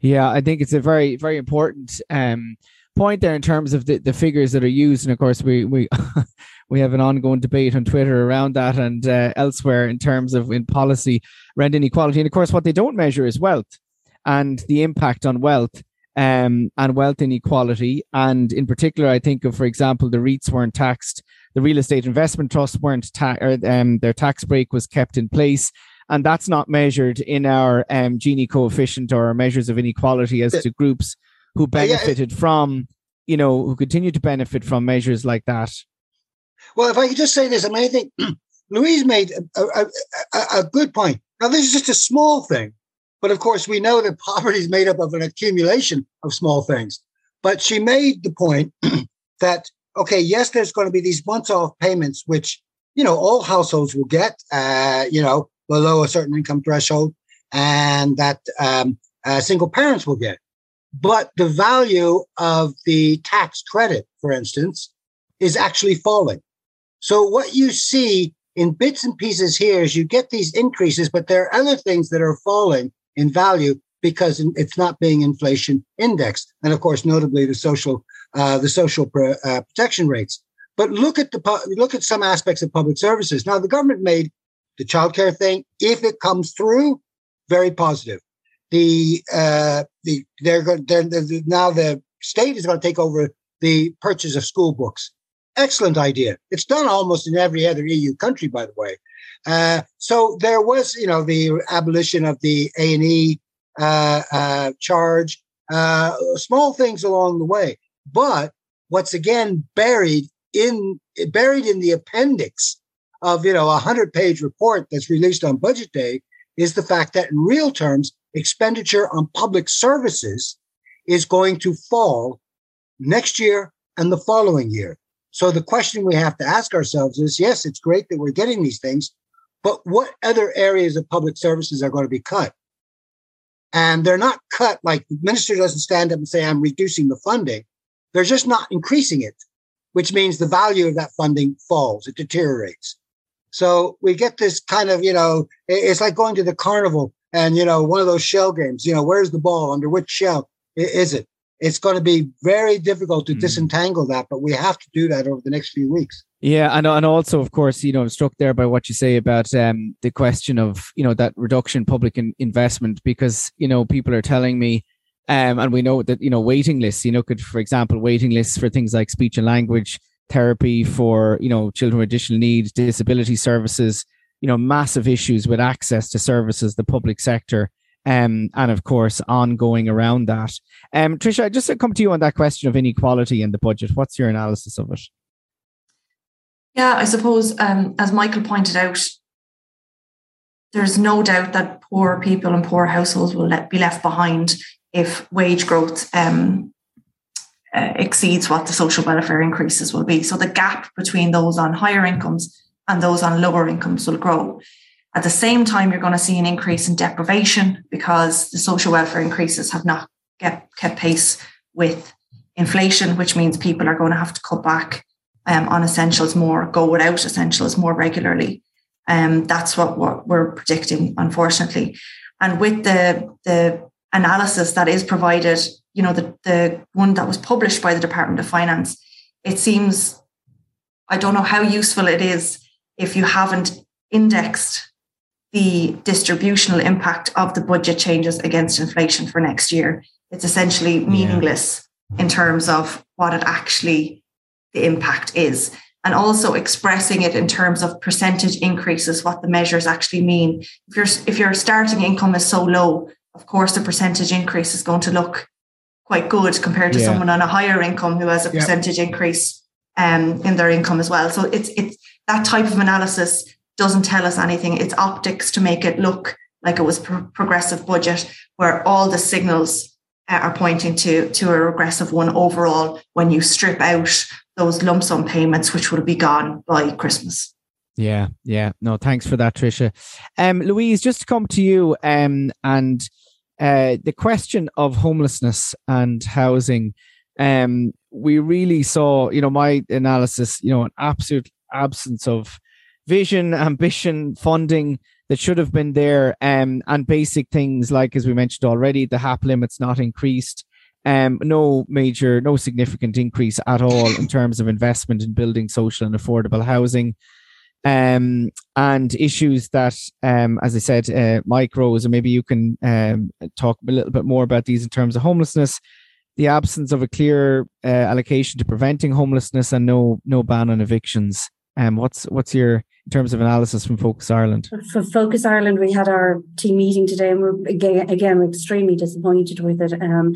B: Yeah, I think it's a very, very important um, point there in terms of the, the figures that are used. And of course, we we we have an ongoing debate on Twitter around that and uh, elsewhere in terms of in policy rent inequality. And of course, what they don't measure is wealth and the impact on wealth um, and wealth inequality. And in particular, I think of, for example, the REITs weren't taxed the real estate investment trusts weren't ta- or, um, their tax break was kept in place and that's not measured in our um, Gini coefficient or measures of inequality as to groups who benefited from, you know, who continue to benefit from measures like that.
D: Well, if I could just say this, I mean, I think Louise made a, a, a, a good point. Now, this is just a small thing, but of course, we know that poverty is made up of an accumulation of small things. But she made the point that okay, yes, there's going to be these once-off payments, which you know all households will get, uh, you know, below a certain income threshold, and that um, uh, single parents will get. But the value of the tax credit, for instance, is actually falling. So what you see in bits and pieces here is you get these increases, but there are other things that are falling in value because it's not being inflation indexed, and of course, notably the social uh, the social pr- uh, protection rates. But look at the look at some aspects of public services. Now, the government made the childcare thing, if it comes through, very positive. The uh, the they're going they're, they're, now the state is going to take over the purchase of school books. Excellent idea. It's done almost in every other EU country, by the way. Uh, so there was, you know, the abolition of the A and E uh, uh, charge, uh, small things along the way. But what's again buried in buried in the appendix of you know a hundred page report that's released on budget day is the fact that in real terms expenditure on public services is going to fall next year and the following year. So the question we have to ask ourselves is yes it's great that we're getting these things but what other areas of public services are going to be cut? And they're not cut like the minister doesn't stand up and say i'm reducing the funding they're just not increasing it which means the value of that funding falls it deteriorates so we get this kind of, you know, it's like going to the carnival and, you know, one of those shell games, you know, where's the ball? Under which shell is it? It's going to be very difficult to mm. disentangle that, but we have to do that over the next few weeks.
B: Yeah, and and also, of course, you know, I'm struck there by what you say about um, the question of you know that reduction public in investment because you know people are telling me, um, and we know that you know waiting lists, you know, could for example waiting lists for things like speech and language therapy for you know children with additional needs, disability services, you know, massive issues with access to services, the public sector, um, and of course ongoing around that. Um, Tricia, I just to come to you on that question of inequality in the budget, what's your analysis of it?
C: Yeah, I suppose um, as Michael pointed out, there's no doubt that poor people and poor households will let, be left behind if wage growth um, uh, exceeds what the social welfare increases will be. So the gap between those on higher incomes and those on lower incomes will grow. At the same time, you're going to see an increase in deprivation because the social welfare increases have not kept, kept pace with inflation, which means people are going to have to cut back um, on essentials more, go without essentials more regularly. Um, that's what, what we're predicting, unfortunately. And with the, the analysis that is provided you know, the, the one that was published by the Department of Finance, it seems, I don't know how useful it is if you haven't indexed the distributional impact of the budget changes against inflation for next year. It's essentially meaningless yeah. in terms of what it actually, the impact is. And also expressing it in terms of percentage increases, what the measures actually mean. If your if your starting income is so low, of course the percentage increase is going to look quite good compared to yeah. someone on a higher income who has a percentage increase um, in their income as well. So it's it's that type of analysis doesn't tell us anything. It's optics to make it look like it was pro- progressive budget, where all the signals uh, are pointing to to a regressive one overall. When you strip out those lump sum payments, which will be gone by Christmas.
B: Yeah, yeah. No, thanks for that, Tricia. Um, Louise, just to come to you, um, and uh, the question of homelessness and housing, um, we really saw, you know, my analysis, you know, an absolute absence of vision, ambition, funding that should have been there, um, and basic things like, as we mentioned already, the HAP limits not increased. Um, no major, no significant increase at all in terms of investment in building social and affordable housing um, and issues that, um, as I said, uh, Mike Rose, and maybe you can um, talk a little bit more about these in terms of homelessness, the absence of a clear uh, allocation to preventing homelessness, and no no ban on evictions. Um, what's what's your in terms of analysis from Focus Ireland?
E: For Focus Ireland, we had our team meeting today, and we're again, again we're extremely disappointed with it. Um,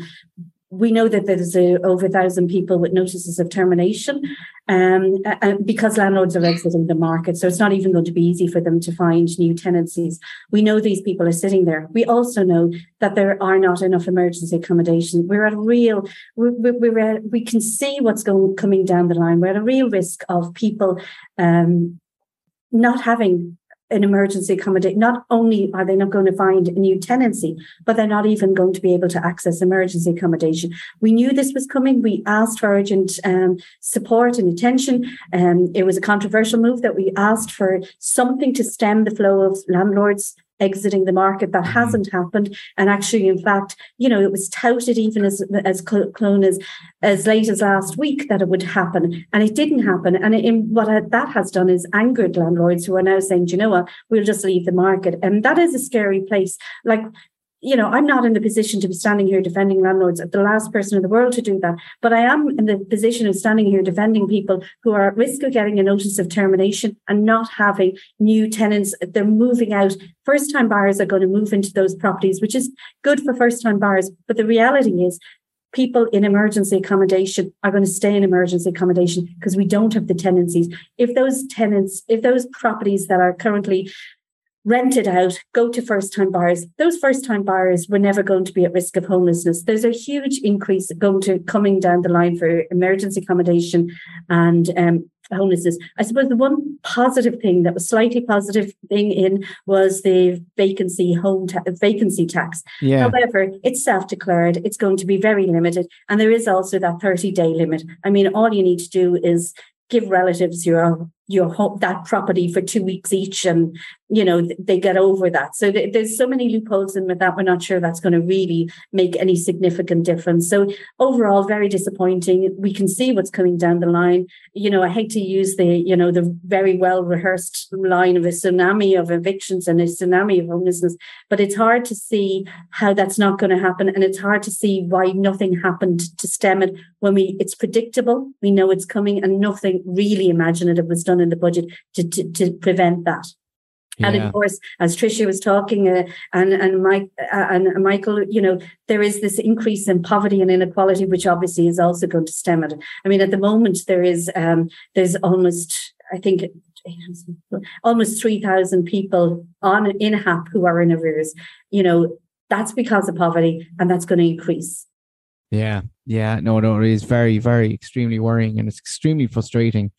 E: we know that there's a, over a thousand people with notices of termination um, because landlords are exiting the market. So it's not even going to be easy for them to find new tenancies. We know these people are sitting there. We also know that there are not enough emergency accommodation. We're at a real, we're, we're at, we can see what's going coming down the line. We're at a real risk of people um, not having an emergency accommodation. Not only are they not going to find a new tenancy, but they're not even going to be able to access emergency accommodation. We knew this was coming. We asked for urgent um, support and attention. Um, it was a controversial move that we asked for something to stem the flow of landlords exiting the market. That mm-hmm. hasn't happened. And actually, in fact, you know, it was touted even as as clone as as late as last week that it would happen, and it didn't happen. And in what that has done is angered landlords who are now saying, you know what, we'll just leave the market, and that is a scary place. Like you know, I'm not in the position to be standing here defending landlords, the last person in the world to do that. But I am in the position of standing here defending people who are at risk of getting a notice of termination and not having new tenants. They're moving out. First time buyers are going to move into those properties, which is good for first time buyers. But the reality is, people in emergency accommodation are going to stay in emergency accommodation because we don't have the tenancies. If those tenants, if those properties that are currently rent it out, go to first time buyers. Those first time buyers were never going to be at risk of homelessness. There's a huge increase going to coming down the line for emergency accommodation and um, homelessness. I suppose the one positive thing that was slightly positive thing in was the vacancy home ta- vacancy tax. Yeah. However, it's self-declared. It's going to be very limited, and there is also that 30-day limit. I mean, all you need to do is give relatives your your home that property for two weeks each and you know they get over that. So th- there's so many loopholes in with that. We're not sure that's going to really make any significant difference. So overall very disappointing. We can see what's coming down the line. You know i hate to use the you know the very well rehearsed line of a tsunami of evictions and a tsunami of homelessness but it's hard to see how that's not going to happen and it's hard to see why nothing happened to stem it. When we it's predictable we know it's coming and nothing really imaginative was done done in the budget to, to, to prevent that. Yeah. And of course, as Tricia was talking, uh, and and Mike uh, and Michael, you know, there is this increase in poverty and inequality, which obviously is also going to stem it. I mean, at the moment, there is um, there's almost, I think, almost three thousand people on in HAP who are in arrears. You know, that's because of poverty, and that's going to increase.
B: Yeah, yeah, no, no, it is very, very, extremely worrying, and it's extremely frustrating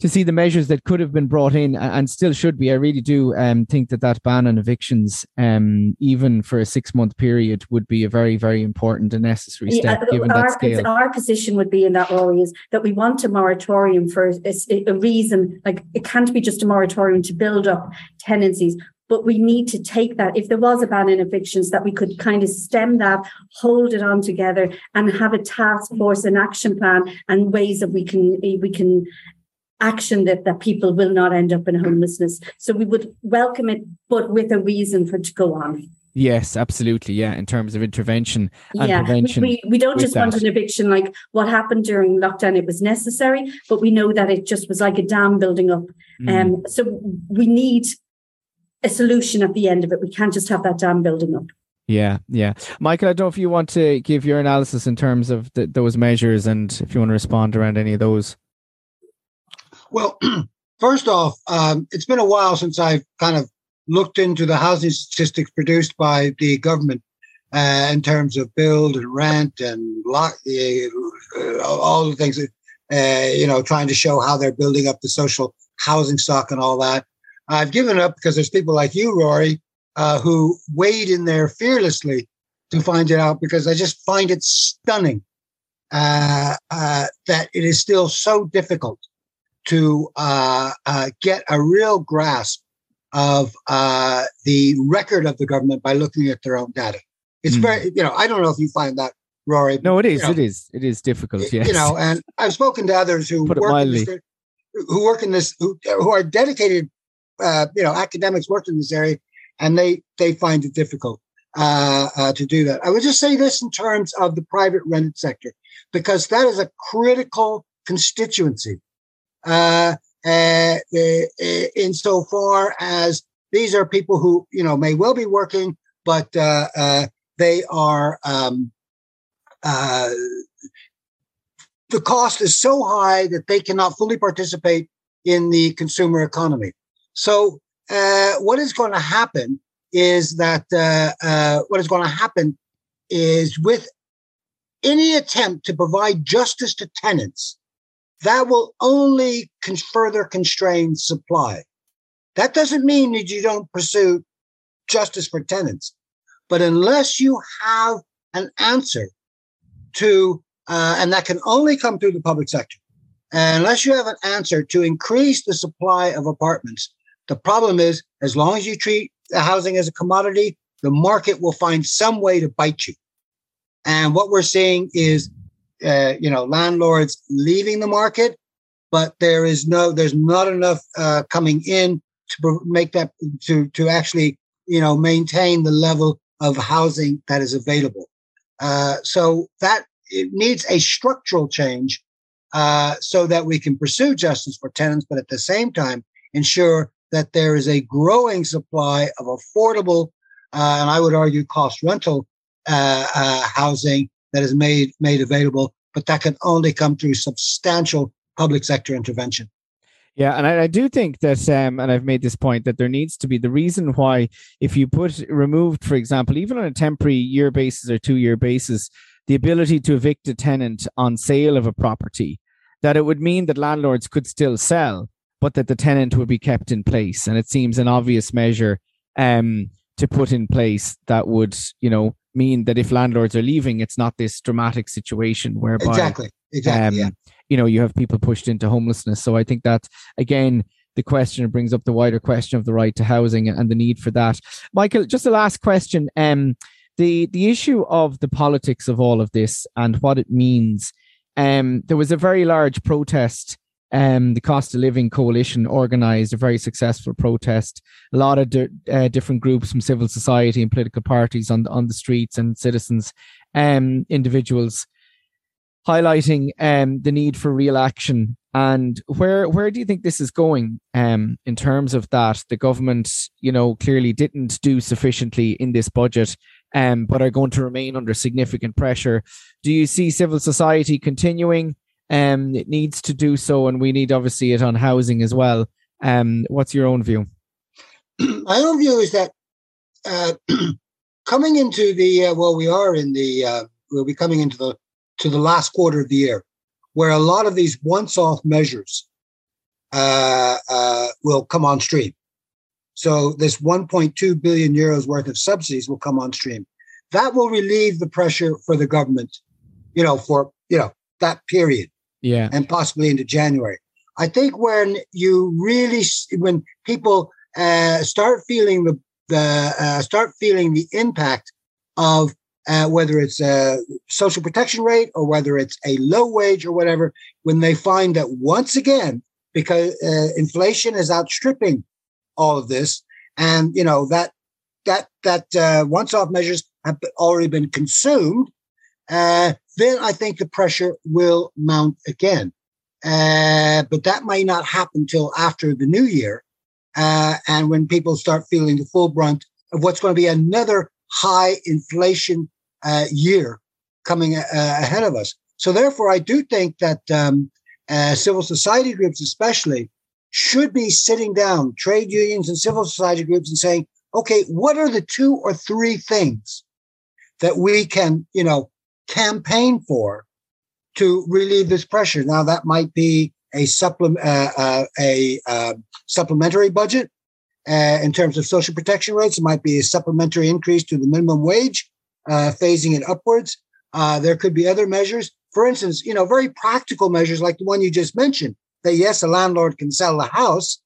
B: to see the measures that could have been brought in and still should be. I really do um, think that that ban on evictions, um, even for a six month period, would be a very, very important and necessary step yeah, given
E: our,
B: that scale.
E: Our position would be in that role is that we want a moratorium for a, a reason. Like it can't be just a moratorium to build up tenancies, but we need to take that if there was a ban in evictions that we could kind of stem that hold it on together and have a task force an action plan and ways that we can we can action that, that people will not end up in homelessness. So we would welcome it, but with a reason for it to go on.
B: Yes, absolutely. Yeah, in terms of intervention and yeah. prevention.
E: We, we don't just that. want an eviction like what happened during lockdown. It was necessary, but we know that it just was like a dam building up. Mm. Um, so we need a solution at the end of it. We can't just have that dam building up.
B: Yeah, yeah. Michael, I don't know if you want to give your analysis in terms of the, those measures and if you want to respond around any of those.
D: Well, first off, um, it's been a while since I've kind of looked into the housing statistics produced by the government uh, in terms of build and rent and lock, uh, all the things uh, you know, trying to show how they're building up the social housing stock and all that. I've given up because there's people like you, Rory, uh, who wade in there fearlessly to find it out because I just find it stunning uh, uh, that it is still so difficult to uh, uh, get a real grasp of uh, the record of the government by looking at their own data. It's mm. very, you know, I don't know if you find that, Rory.
B: No, it is. You know, it is. It is difficult. Yes.
D: You know, and I've spoken to others who Put work in this, who work in this, who, who are dedicated, uh, you know, academics working in this area, and they they find it difficult uh, uh, to do that. I would just say this in terms of the private rented sector, because that is a critical constituency uh, uh, uh, insofar as these are people who you know may well be working, but uh, uh, they are um, the cost is so high that they cannot fully participate in the consumer economy. So what is going to happen is that what is going to happen is with any attempt to provide justice to tenants that will only con- further constrain supply That doesn't mean that you don't pursue justice for tenants. But unless you have an answer to, uh, and that can only come through the public sector, unless you have an answer to increase the supply of apartments, the problem is as long as you treat the housing as a commodity, the market will find some way to bite you. And what we're seeing is, uh, you know, landlords leaving the market, but there is no, there's not enough uh, coming in to make that to to actually, you know, maintain the level of housing that is available. Uh, so that it needs a structural change uh, so that we can pursue justice for tenants, but at the same time ensure that there is a growing supply of affordable uh, and I would argue cost rental uh, uh, housing that is made made available, but that can only come through substantial public sector intervention.
B: Yeah, and I, I, do think that, um, and I've made this point that there needs to be the reason why, if you put removed, for example, even on a temporary year basis or two year basis, the ability to evict a tenant on sale of a property, that it would mean that landlords could still sell, but that the tenant would be kept in place. And it seems an obvious measure um, to put in place that would, you know, mean that if landlords are leaving, it's not this dramatic situation whereby
D: exactly, exactly, um, yeah.
B: you know, you have people pushed into homelessness. So I think that again, the question brings up the wider question of the right to housing and the need for that. Michael, just a last question. Um, the the issue of the politics of all of this and what it means. Um, there was a very large protest um, the Cost of Living Coalition organized a very successful protest. A lot of di- uh, different groups from civil society and political parties on the, on the streets and citizens, um, individuals, highlighting um, the need for real action. And where where do you think this is going um, in terms of that? The government, you know, clearly didn't do sufficiently in this budget, um, but are going to remain under significant pressure. Do you see civil society continuing? Um, it needs to do so, and we need obviously it on housing as well. Um, what's your own view?
D: My own view is that uh, coming into the uh, well, we are in the uh, we'll be coming into the to the last quarter of the year, where a lot of these once-off measures uh, uh, will come on stream. So this 1.2 billion euros worth of subsidies will come on stream. That will relieve the pressure for the government, you know, for you know that period
B: yeah,
D: and possibly into January. I think when you really, when people uh, start feeling the the uh, start feeling the impact of uh, whether it's a social protection rate or whether it's a low wage or whatever, when they find that once again, because uh, inflation is outstripping all of this, and you know that that that uh, once-off measures have already been consumed, uh, then I think the pressure will mount again. Uh, but that may not happen till after the new year. Uh, and when people start feeling the full brunt of what's going to be another high inflation uh, year coming uh, ahead of us. So, therefore, I do think that um, uh, civil society groups, especially, should be sitting down, trade unions and civil society groups, and saying, okay, what are the two or three things that we can, you know, campaign for to relieve this pressure. Now that might be a supplement, uh, uh, a uh, supplementary budget uh, in terms of social protection rates. It might be a supplementary increase to the minimum wage, uh, phasing it upwards. Uh, there could be other measures. For instance, you know, very practical measures like the one you just mentioned. That yes, a landlord can sell the house,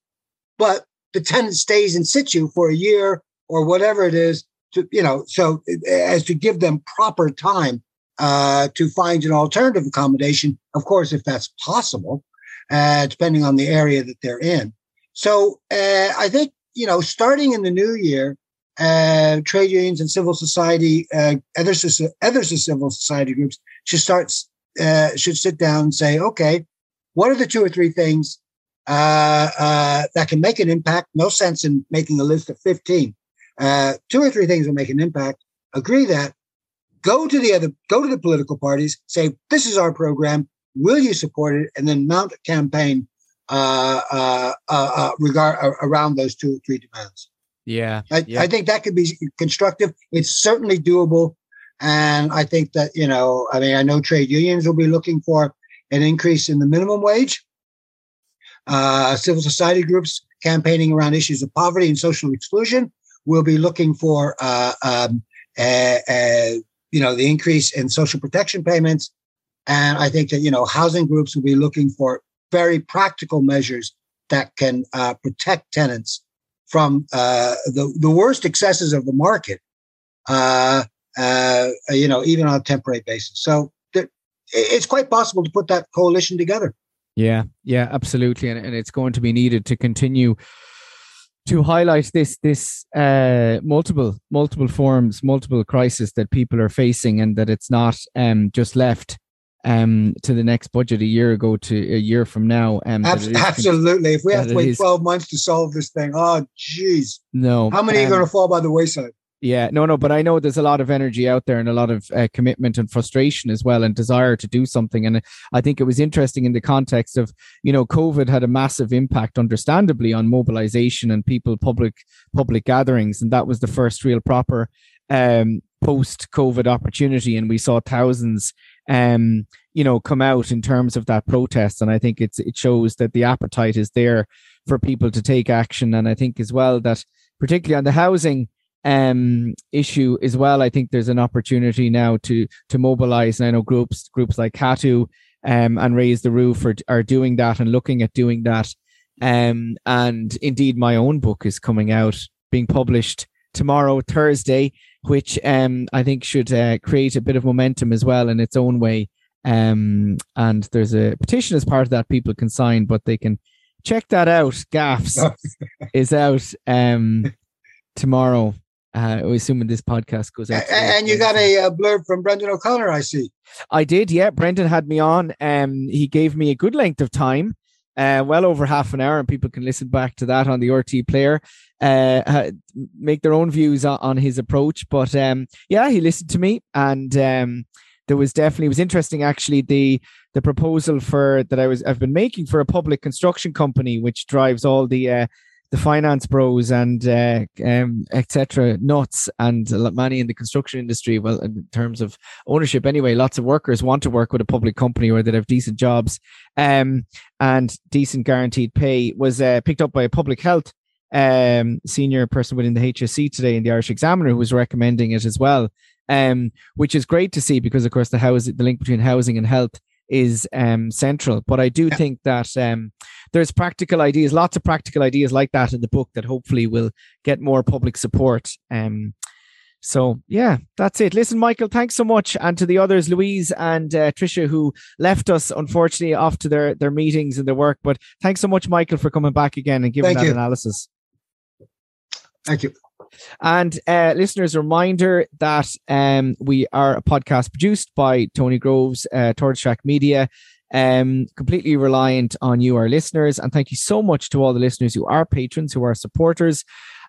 D: but the tenant stays in situ for a year or whatever it is to you know so as to give them proper time uh, to find an alternative accommodation, of course, if that's possible, uh, depending on the area that they're in. So uh, I think, you know, starting in the new year, uh, trade unions and civil society, uh, other, other civil society groups should start, should sit down and say, okay, what are the two or three things that can make an impact? No sense in making a list of 15. two or three things will make an impact. Agree that go to the other, go to the political parties, say, this is our program. Will you support it? And then mount a campaign uh, uh, uh, uh regard around those two or three demands.
B: Yeah
D: I,
B: yeah.
D: I think that could be constructive. It's certainly doable. And I think that, you know, I mean, I know trade unions will be looking for an increase in the minimum wage. uh, civil society groups campaigning around issues of poverty and social exclusion. We'll be looking for, uh, um, you know, the increase in social protection payments. And I think that, you know, housing groups will be looking for very practical measures that can uh, protect tenants from uh, the, the worst excesses of the market, uh, uh you know, even on a temporary basis. So there, it's quite possible to put that coalition together.
B: Yeah, yeah, absolutely, and, and it's going to be needed to continue to highlight this this uh, multiple multiple forms, multiple crisis that people are facing, and that it's not um, just left um, to the next budget a year ago to a year from now. Um,
D: absolutely, if we have to wait twelve months to solve this thing, oh jeez,
B: no,
D: how many um, are going to fall by the wayside?
B: Yeah, no, no, but I know there's a lot of energy out there and a lot of uh, commitment and frustration as well and desire to do something. And I think it was interesting in the context of, you know, COVID had a massive impact, understandably, on mobilization and people, public, public gatherings. And that was the first real proper um, post COVID opportunity. And we saw thousands, um, you know, come out in terms of that protest. And I think it's, it shows that the appetite is there for people to take action. And I think as well that, particularly on the housing, um, issue as well. I think there's an opportunity now to to mobilize. And I know groups groups like CATU um, and Raise the Roof are, are doing that and looking at doing that. Um, and indeed, my own book is coming out, being published tomorrow, Thursday, which um, I think should uh, create a bit of momentum as well in its own way. Um, and there's a petition as part of that people can sign, but they can check that out. Gaffs is out um, tomorrow uh, we assuming this podcast goes out.
D: And you got a, a, blurb from Brendan O'Connor, I see.
B: I did, yeah. Brendan had me on. Um, he gave me a good length of time, uh, well over half an hour, and people can listen back to that on the RT player. Uh, make their own views on, on his approach, but um, yeah, he listened to me, and um, there was definitely it was interesting actually the the proposal for that I was I've been making for a public construction company, which drives all the uh, the finance bros and uh, um, etc. nuts and money in the construction industry. Well, in terms of ownership, anyway, lots of workers want to work with a public company where they have decent jobs um, and decent guaranteed pay. Was uh, picked up by a public health um, senior person within the HSE today in the Irish Examiner who was recommending it as well. Um, which is great to see because, of course, the house the link between housing and health is um, central. But I do yeah. think that um, there's practical ideas, lots of practical ideas like that in the book that hopefully will get more public support. Um, so yeah, that's it. Listen, Michael, thanks so much, and to the others, Louise and uh, Tricia, who left us unfortunately off to their their meetings and their work. But thanks so much, Michael, for coming back again and giving Thank that you. analysis.
D: Thank you.
B: And uh, listeners, reminder that um, we are a podcast produced by Tony Groves, uh, Shack Media, um, completely reliant on you, our listeners. And thank you so much to all the listeners who are patrons, who are supporters.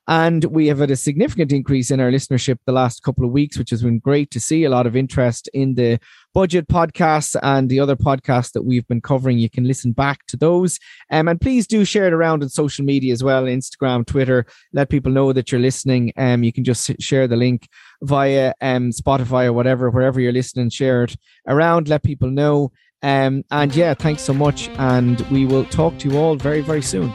B: And we have had a significant increase in our listenership the last couple of weeks, which has been great to see. A lot of interest in the budget podcasts and the other podcasts that we've been covering. You can listen back to those. Um, and please do share it around on social media as well Instagram, Twitter. Let people know that you're listening. Um, you can just share the link via um, Spotify or whatever, wherever you're listening, share it around. Let people know. Um, and yeah, thanks so much. And we will talk to you all very, very soon.